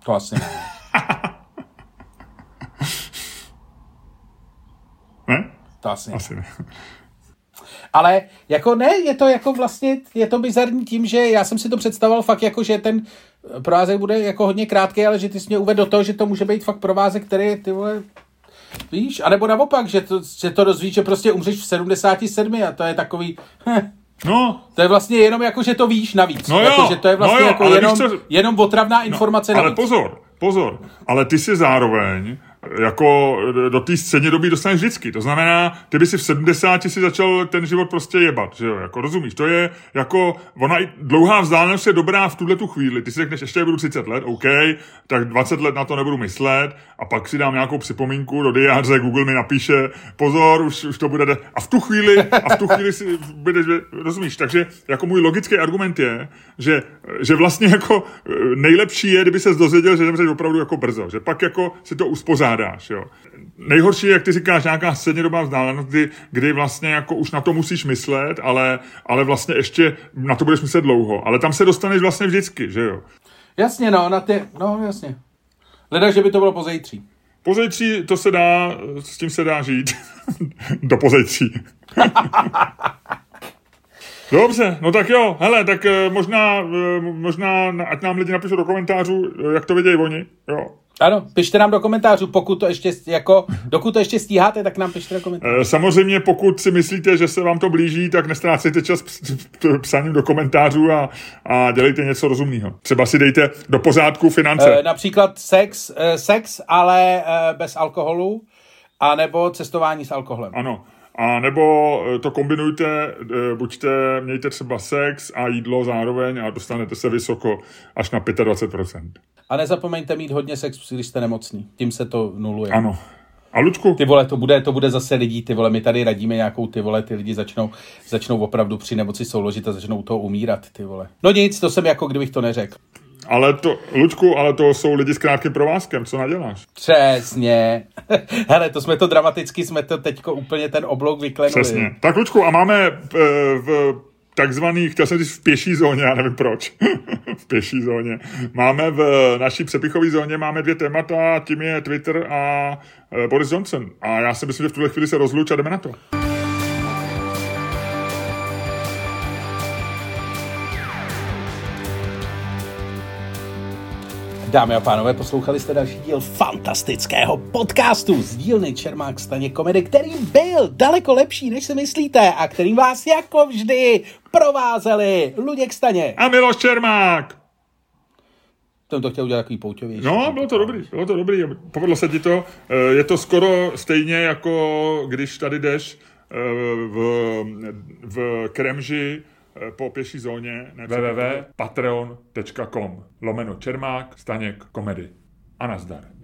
To asi ne. [LAUGHS] ne? To asi, asi ne. Ale jako ne, je to jako vlastně, je to bizarní tím, že já jsem si to představoval fakt jako, že ten provázek bude jako hodně krátký, ale že ty jsi mě uvedl do toho, že to může být fakt provázek, který ty vole, víš, anebo naopak, že to, že to dozvíš, že prostě umřeš v 77 a to je takový, hm, No. To je vlastně jenom jako, že to víš navíc. No jako, jo, že to je vlastně no jo, jako jenom, co... jenom otravná informace no, navíc. Ale pozor, pozor, ale ty si zároveň jako do té středně doby dostaneš vždycky. To znamená, ty by si v 70 si začal ten život prostě jebat, že jo, jako rozumíš, to je jako, ona i dlouhá vzdálenost je dobrá v tuhle tu chvíli, ty si řekneš, ještě budu 30 let, OK, tak 20 let na to nebudu myslet a pak si dám nějakou připomínku do diáře, Google mi napíše, pozor, už, už to bude, de- a v tu chvíli, a v tu chvíli si budeš, rozumíš, takže jako můj logický argument je, že, že vlastně jako nejlepší je, kdyby se dozvěděl, že zemřeš opravdu jako brzo, že pak jako si to uspořádá zvládáš. Jo. Nejhorší je, jak ty říkáš, nějaká střednědobá vzdálenost, kdy, kdy vlastně jako už na to musíš myslet, ale, ale vlastně ještě na to budeš myslet dlouho. Ale tam se dostaneš vlastně vždycky, že jo? Jasně, no, na ty, no jasně. Leda, že by to bylo pozejtří. Pozejtří, to se dá, s tím se dá žít. [LAUGHS] Do pozejtří. [LAUGHS] Dobře, no tak jo, hele, tak eh, možná, eh, možná, ať nám lidi napíšou do komentářů, eh, jak to vidějí oni, jo. Ano, pište nám do komentářů, pokud to ještě, jako, dokud to ještě stíháte, tak nám pište do komentářů. Samozřejmě, pokud si myslíte, že se vám to blíží, tak nestrácejte čas psaním do komentářů a, a dělejte něco rozumného. Třeba si dejte do pořádku finance. E, například sex, e, sex, ale e, bez alkoholu, anebo cestování s alkoholem. Ano. A nebo to kombinujte, buďte, mějte třeba sex a jídlo zároveň a dostanete se vysoko až na 25%. A nezapomeňte mít hodně sexu, když jste nemocný. Tím se to nuluje. Ano. A Ludku? Ty vole, to bude, to bude zase lidí, ty vole, my tady radíme nějakou, ty vole, ty lidi začnou, začnou opravdu při nemoci souložit a začnou toho umírat, ty vole. No nic, to jsem jako kdybych to neřekl. Ale to, Lučku, ale to jsou lidi s krátkým provázkem, co naděláš? Přesně. [LAUGHS] Hele, to jsme to dramaticky, jsme to teďko úplně ten oblok vyklenuli. Přesně. Tak Lučku, a máme e, v takzvaný, chtěl jsem říct v pěší zóně, já nevím proč, [LAUGHS] v pěší zóně. Máme v naší přepichové zóně máme dvě témata, tím je Twitter a e, Boris Johnson. A já si myslím, že v tuhle chvíli se rozluč a jdeme na to. Dámy a pánové, poslouchali jste další díl fantastického podcastu z dílny Čermák Staně komedy, který byl daleko lepší, než si myslíte a kterým vás jako vždy provázeli Luděk Staně. A Miloš Čermák. Jsem to chtěl udělat takový pouťovější. No, bylo to dobrý, bylo to dobrý. Povedlo se ti to. Eh, je to skoro stejně, jako když tady jdeš eh, v, v Kremži po pěší zóně www.patreon.com lomeno Čermák, Staněk, komedy. A nazdar.